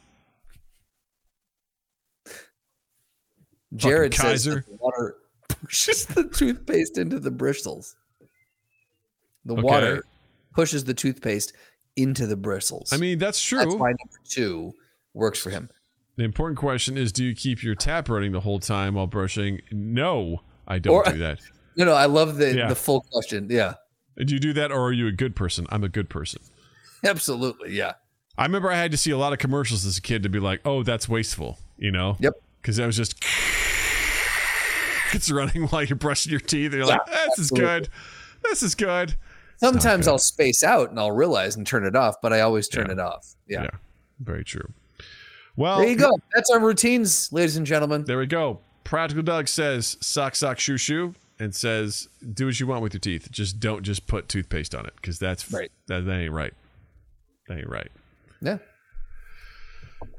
Speaker 3: Jared says
Speaker 1: Kaiser.
Speaker 3: water pushes the toothpaste into the bristles. The
Speaker 1: Okay.
Speaker 3: water pushes the toothpaste into the bristles.
Speaker 1: I mean, that's true.
Speaker 3: that's why number two works for him.
Speaker 1: the important question is do you keep your tap running the whole time while brushing? No, I don't
Speaker 3: Or-
Speaker 1: do that.
Speaker 3: No, no, I love the
Speaker 1: Yeah.
Speaker 3: the full question. Yeah,
Speaker 1: Do you do that or are you a good person? I'm a good person.
Speaker 3: absolutely. Yeah,
Speaker 1: I remember I had to see a lot of commercials as a kid to be like, oh, that's wasteful, you know?
Speaker 3: Yep.
Speaker 1: Because I was just, it's running while you're brushing your teeth. You're like,
Speaker 3: Yeah,
Speaker 1: this is good. This is good.
Speaker 3: sometimes
Speaker 1: good.
Speaker 3: I'll space out and I'll realize and turn it off, but I always turn
Speaker 1: Yeah.
Speaker 3: it off. Yeah.
Speaker 1: Yeah. Very true. Well,
Speaker 3: There you go. That's our routines, ladies and gentlemen.
Speaker 1: There we go. Practical Doug says sock, sock, shoe, shoe, and says do what you want with your teeth. Just don't just put toothpaste on it because that's
Speaker 3: Right.
Speaker 1: That, that ain't right. That ain't right.
Speaker 3: Yeah,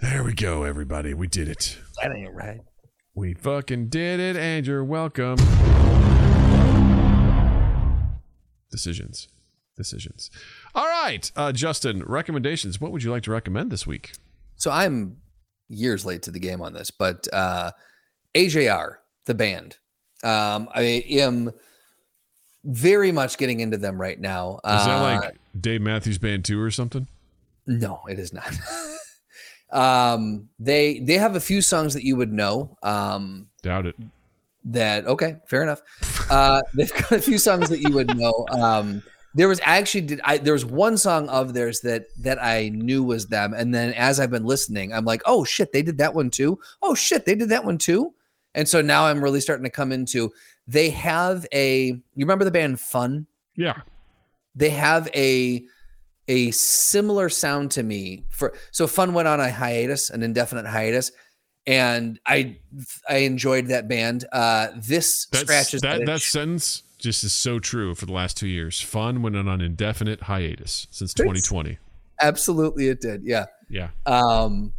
Speaker 1: There we go, everybody. We did it.
Speaker 3: that ain't right.
Speaker 1: We fucking did it, and you're welcome. Decisions. Decisions. All right, uh, Justin, recommendations. What would you like to recommend this week?
Speaker 3: So I'm years late to the game on this, but uh, AJR, the band, um, I am very much getting into them right now.
Speaker 1: Is that
Speaker 3: Uh,
Speaker 1: like Dave Matthews Band 2 or something?
Speaker 3: No, it is not. um, they they have a few songs that you would know. Um,
Speaker 1: Doubt it.
Speaker 3: that okay, fair enough. Uh, they've got a few songs that you would know. Um, there was actually did I there was one song of theirs that that I knew was them, and then as I've been listening, I'm like, oh shit, they did that one too. Oh shit, they did that one too. And so now I'm really starting to come into. They have a. You remember the band Fun?
Speaker 1: Yeah.
Speaker 3: they have a a similar sound to me for so fun went on a hiatus an indefinite hiatus and i i enjoyed that band uh this
Speaker 1: That's,
Speaker 3: scratches
Speaker 1: that,
Speaker 3: that,
Speaker 1: that sentence just is so true for the last two years. Fun went on an indefinite hiatus since
Speaker 3: Thanks.
Speaker 1: 2020.
Speaker 3: absolutely it did yeah
Speaker 1: Yeah.
Speaker 3: um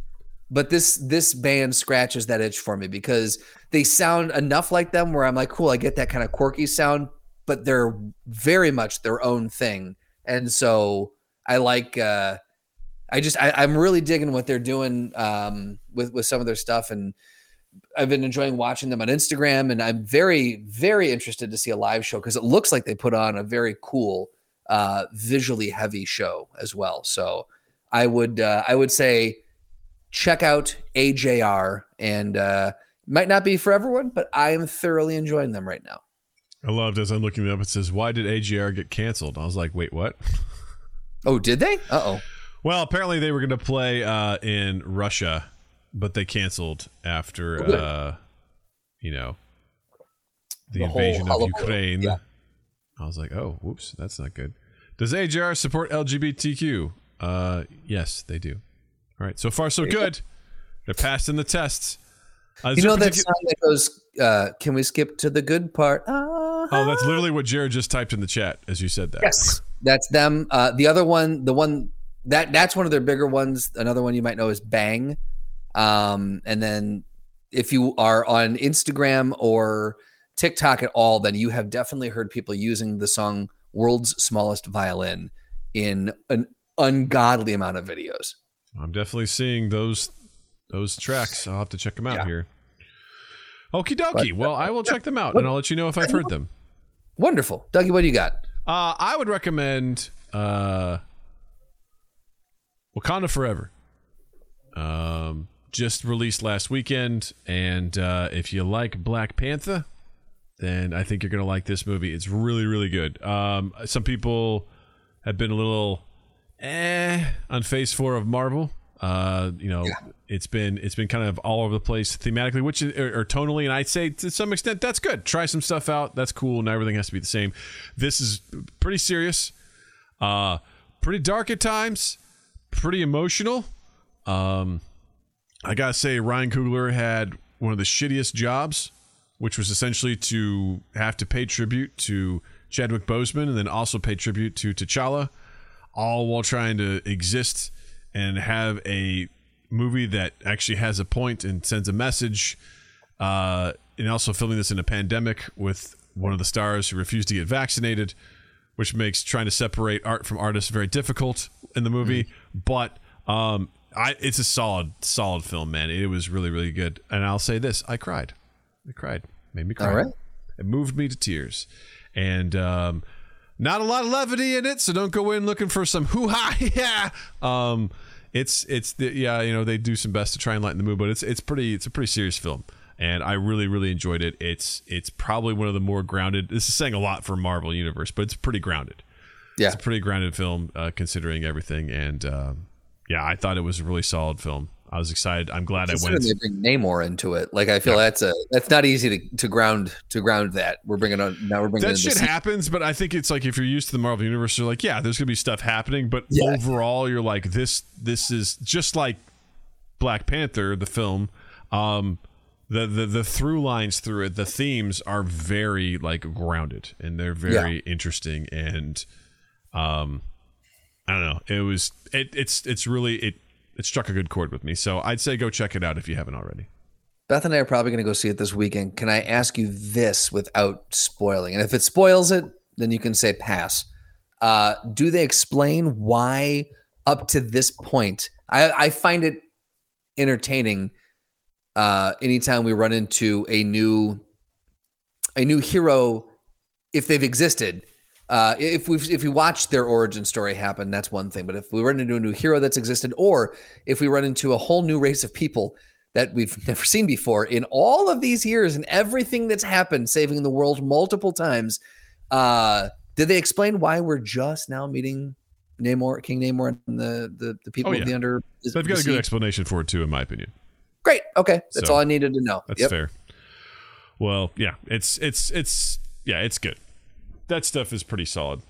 Speaker 3: but this this band scratches that itch for me because they sound enough like them where I'm like, cool, I get that kind of quirky sound, but they're very much their own thing. And so I like uh I just I, I'm really digging what they're doing um with with some of their stuff and I've been enjoying watching them on Instagram and I'm very, very interested to see a live show because it looks like they put on a very cool uh visually heavy show as well. So I would uh I would say check out AJR and uh might not be for everyone, but I am thoroughly enjoying them right now.
Speaker 1: I loved as I'm looking it up. It says, "Why did AJR get canceled?" I was like, "Wait, what?"
Speaker 3: Oh, did they? Uh oh.
Speaker 1: Well, apparently they were going to play uh, in Russia, but they canceled after,
Speaker 3: Oh,
Speaker 1: uh, you know, the,
Speaker 3: The
Speaker 1: invasion of Ukraine.
Speaker 3: yeah.
Speaker 1: I was like, "Oh, whoops, that's not good." Does AJR support LGBTQ? Uh, yes, they do. All right, so far so good. They're passing the tests. Uh,
Speaker 3: You know that
Speaker 1: particu-
Speaker 3: song that goes, uh, "Can we skip to the good part?"
Speaker 1: Oh, that's literally what Jared just typed in the chat as you said that.
Speaker 3: Yes, that's them. Uh, the other one, the one that that's one of their bigger ones. Another one you might know is Bang. Um, and then if you are on Instagram or TikTok at all, then you have definitely heard people using the song "World's Smallest Violin" in an ungodly amount of videos.
Speaker 1: I'm definitely seeing those those tracks. I'll have to check them out
Speaker 3: Yeah.
Speaker 1: here. Okie dokie. Well, I will check them out and I'll let you know if I've heard them.
Speaker 3: Wonderful, Dougie. What do you got?
Speaker 1: Uh, I would recommend uh, Wakanda Forever. Um, just released last weekend, and uh, if you like Black Panther, then I think you're gonna like this movie. It's really, really good. Um, some people have been a little eh on Phase Four of Marvel. Uh, you know, it's been it's been kind of all over the place thematically, which is, or, or tonally, and I'd say to some extent that's good. Try some stuff out. That's cool. Not everything has to be the same. This is pretty serious, uh, pretty dark at times, pretty emotional. Um, I gotta say, Ryan Coogler had one of the shittiest jobs, which was essentially to have to pay tribute to Chadwick Boseman and then also pay tribute to T'Challa, all while trying to exist and have a movie that actually has a point and sends a message. Uh, and also filming this in a pandemic with one of the stars who refused to get vaccinated, which makes trying to separate art from artists very difficult in the movie. But um, I, it's a solid, solid film, man. It was really, really good. And I'll say this: I cried. I cried. Made me cry.
Speaker 3: All right.
Speaker 1: It moved me to tears, and um, not a lot of levity in it. So don't go in looking for some hoo ha yeah. Um, it's it's the yeah you know they do some best to try and lighten the mood, but it's it's pretty it's a pretty serious film. And I really, really enjoyed it. It's it's probably one of the more grounded. This is saying a lot for Marvel Universe, but it's pretty grounded
Speaker 3: Yeah,
Speaker 1: it's a pretty grounded film uh, considering everything and um, yeah i thought it was a really solid film i was excited i'm glad i went
Speaker 3: they bring Namor into it. Like I feel that's a that's not easy to, to ground to ground that. We're bringing on now. We're bringing
Speaker 1: that shit happens but i think it's like if you're used to the marvel universe you're like yeah there's gonna be stuff happening but
Speaker 3: Yeah.
Speaker 1: overall you're like this this is just like black panther the film um the, the the through lines through it the themes are very like grounded and they're very interesting and um i don't know it was it it's it's really it it struck a good chord with me so i'd say go check it out if you haven't already
Speaker 3: Beth and I are probably going to go see it this weekend. Can I ask you this without spoiling? And if it spoils it, then you can say pass. Uh, do they explain why up to this point? I, I find it entertaining uh, anytime we run into a new a new hero, if they've existed. Uh, if we if we watch their origin story happen, that's one thing. But if we run into a new hero that's existed, or if we run into a whole new race of people that we've never seen before in all of these years and everything that's happened, saving the world multiple times. Uh, did they explain why we're just now meeting Namor, King Namor, and the the, the people
Speaker 1: Oh,
Speaker 3: of
Speaker 1: yeah.
Speaker 3: the under?
Speaker 1: they've got a good explanation for it too in my opinion
Speaker 3: Great. Okay, that's
Speaker 1: So,
Speaker 3: all I needed to know.
Speaker 1: That's
Speaker 3: Yep.
Speaker 1: fair. Well, yeah, it's it's it's yeah, it's good. That stuff is pretty solid.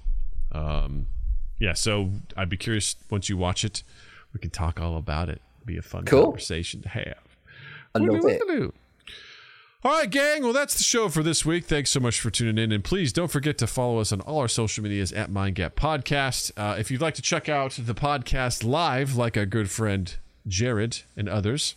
Speaker 1: Um, yeah, so I'd be curious once you watch it, we can talk all about it. It'd Be a fun
Speaker 3: Cool.
Speaker 1: conversation to have.
Speaker 3: I know
Speaker 1: Woo-doo,
Speaker 3: that.
Speaker 1: woo-doo. All right, gang. Well, that's the show for this week. Thanks so much for tuning in. And please don't forget to follow us on all our social medias at Mind Gap Podcast. Uh, if you'd like to check out the podcast live, like our good friend Jared, and others.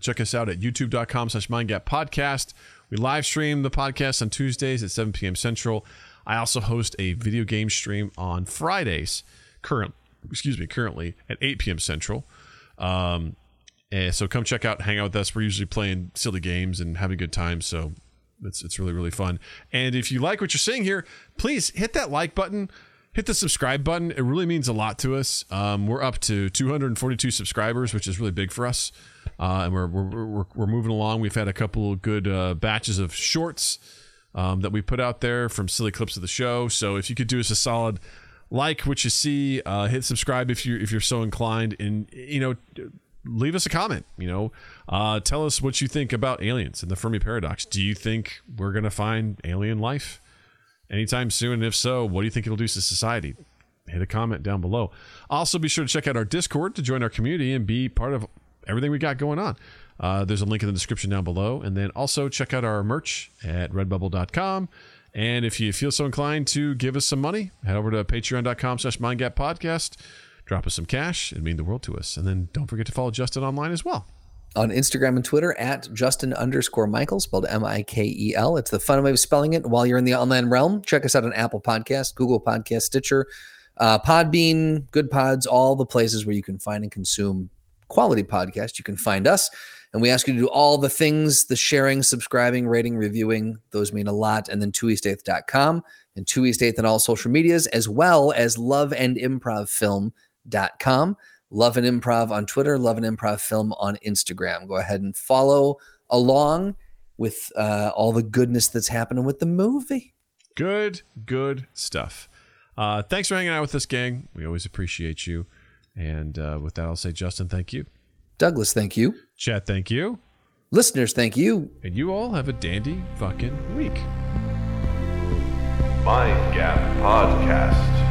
Speaker 1: Check us out at youtube.com slash mindgap podcast. We live stream the podcast on Tuesdays at 7 p.m. Central. I also host a video game stream on Fridays, current, excuse me, currently at 8 p.m. Central. Um, and so come check out, hang out with us. We're usually playing silly games and having a good time. So it's it's really really fun. And if you like what you're seeing here, please hit that like button, hit the subscribe button. It really means a lot to us. Um, we're up to 242 subscribers, which is really big for us, uh, and we're, we're we're we're moving along. We've had a couple of good uh, batches of shorts um, that we put out there from silly clips of the show. So if you could do us a solid. Like what you see, uh, hit subscribe if you're if you're so inclined, and you know leave us a comment. You know, uh, tell us what you think about aliens and the Fermi paradox. Do you think we're to find alien life anytime soon? And if so, what do you think it'll do to society? Hit a comment down below. Also, be sure to check out our Discord to join our community and be part of everything we got going on. Uh, there's a link in the description down below. And then also check out our merch at redbubble.com. And if you feel so inclined to give us some money, head over to patreon.com slash mindgap podcast drop us some cash. It'd mean the world to us. And then don't forget to follow Justin online as well.
Speaker 3: On Instagram and Twitter at Justin underscore Michael, spelled M I K E L. It's the fun way of spelling it while you're in the online realm. Check us out on Apple Podcast, Google Podcast, Stitcher, uh, Podbean, Good Pods, all the places where you can find and consume quality podcasts. You can find us. And we ask you to do all the things the sharing, subscribing, rating, reviewing. Those mean a lot. And then twoeast8th.com and 2 East 8th on all social medias, as well as Love and com. Love and Improv on Twitter, Love and Improv Film on Instagram. Go ahead and follow along with uh, all the goodness that's happening with the movie.
Speaker 1: Good, good stuff. Uh, thanks for hanging out with us, gang. We always appreciate you. And uh, with that, I'll say, Justin, thank you.
Speaker 3: Douglas, thank you.
Speaker 1: Chad, thank you.
Speaker 3: Listeners, thank you.
Speaker 1: And you all have a dandy fucking week.
Speaker 2: Mind Gap Podcast.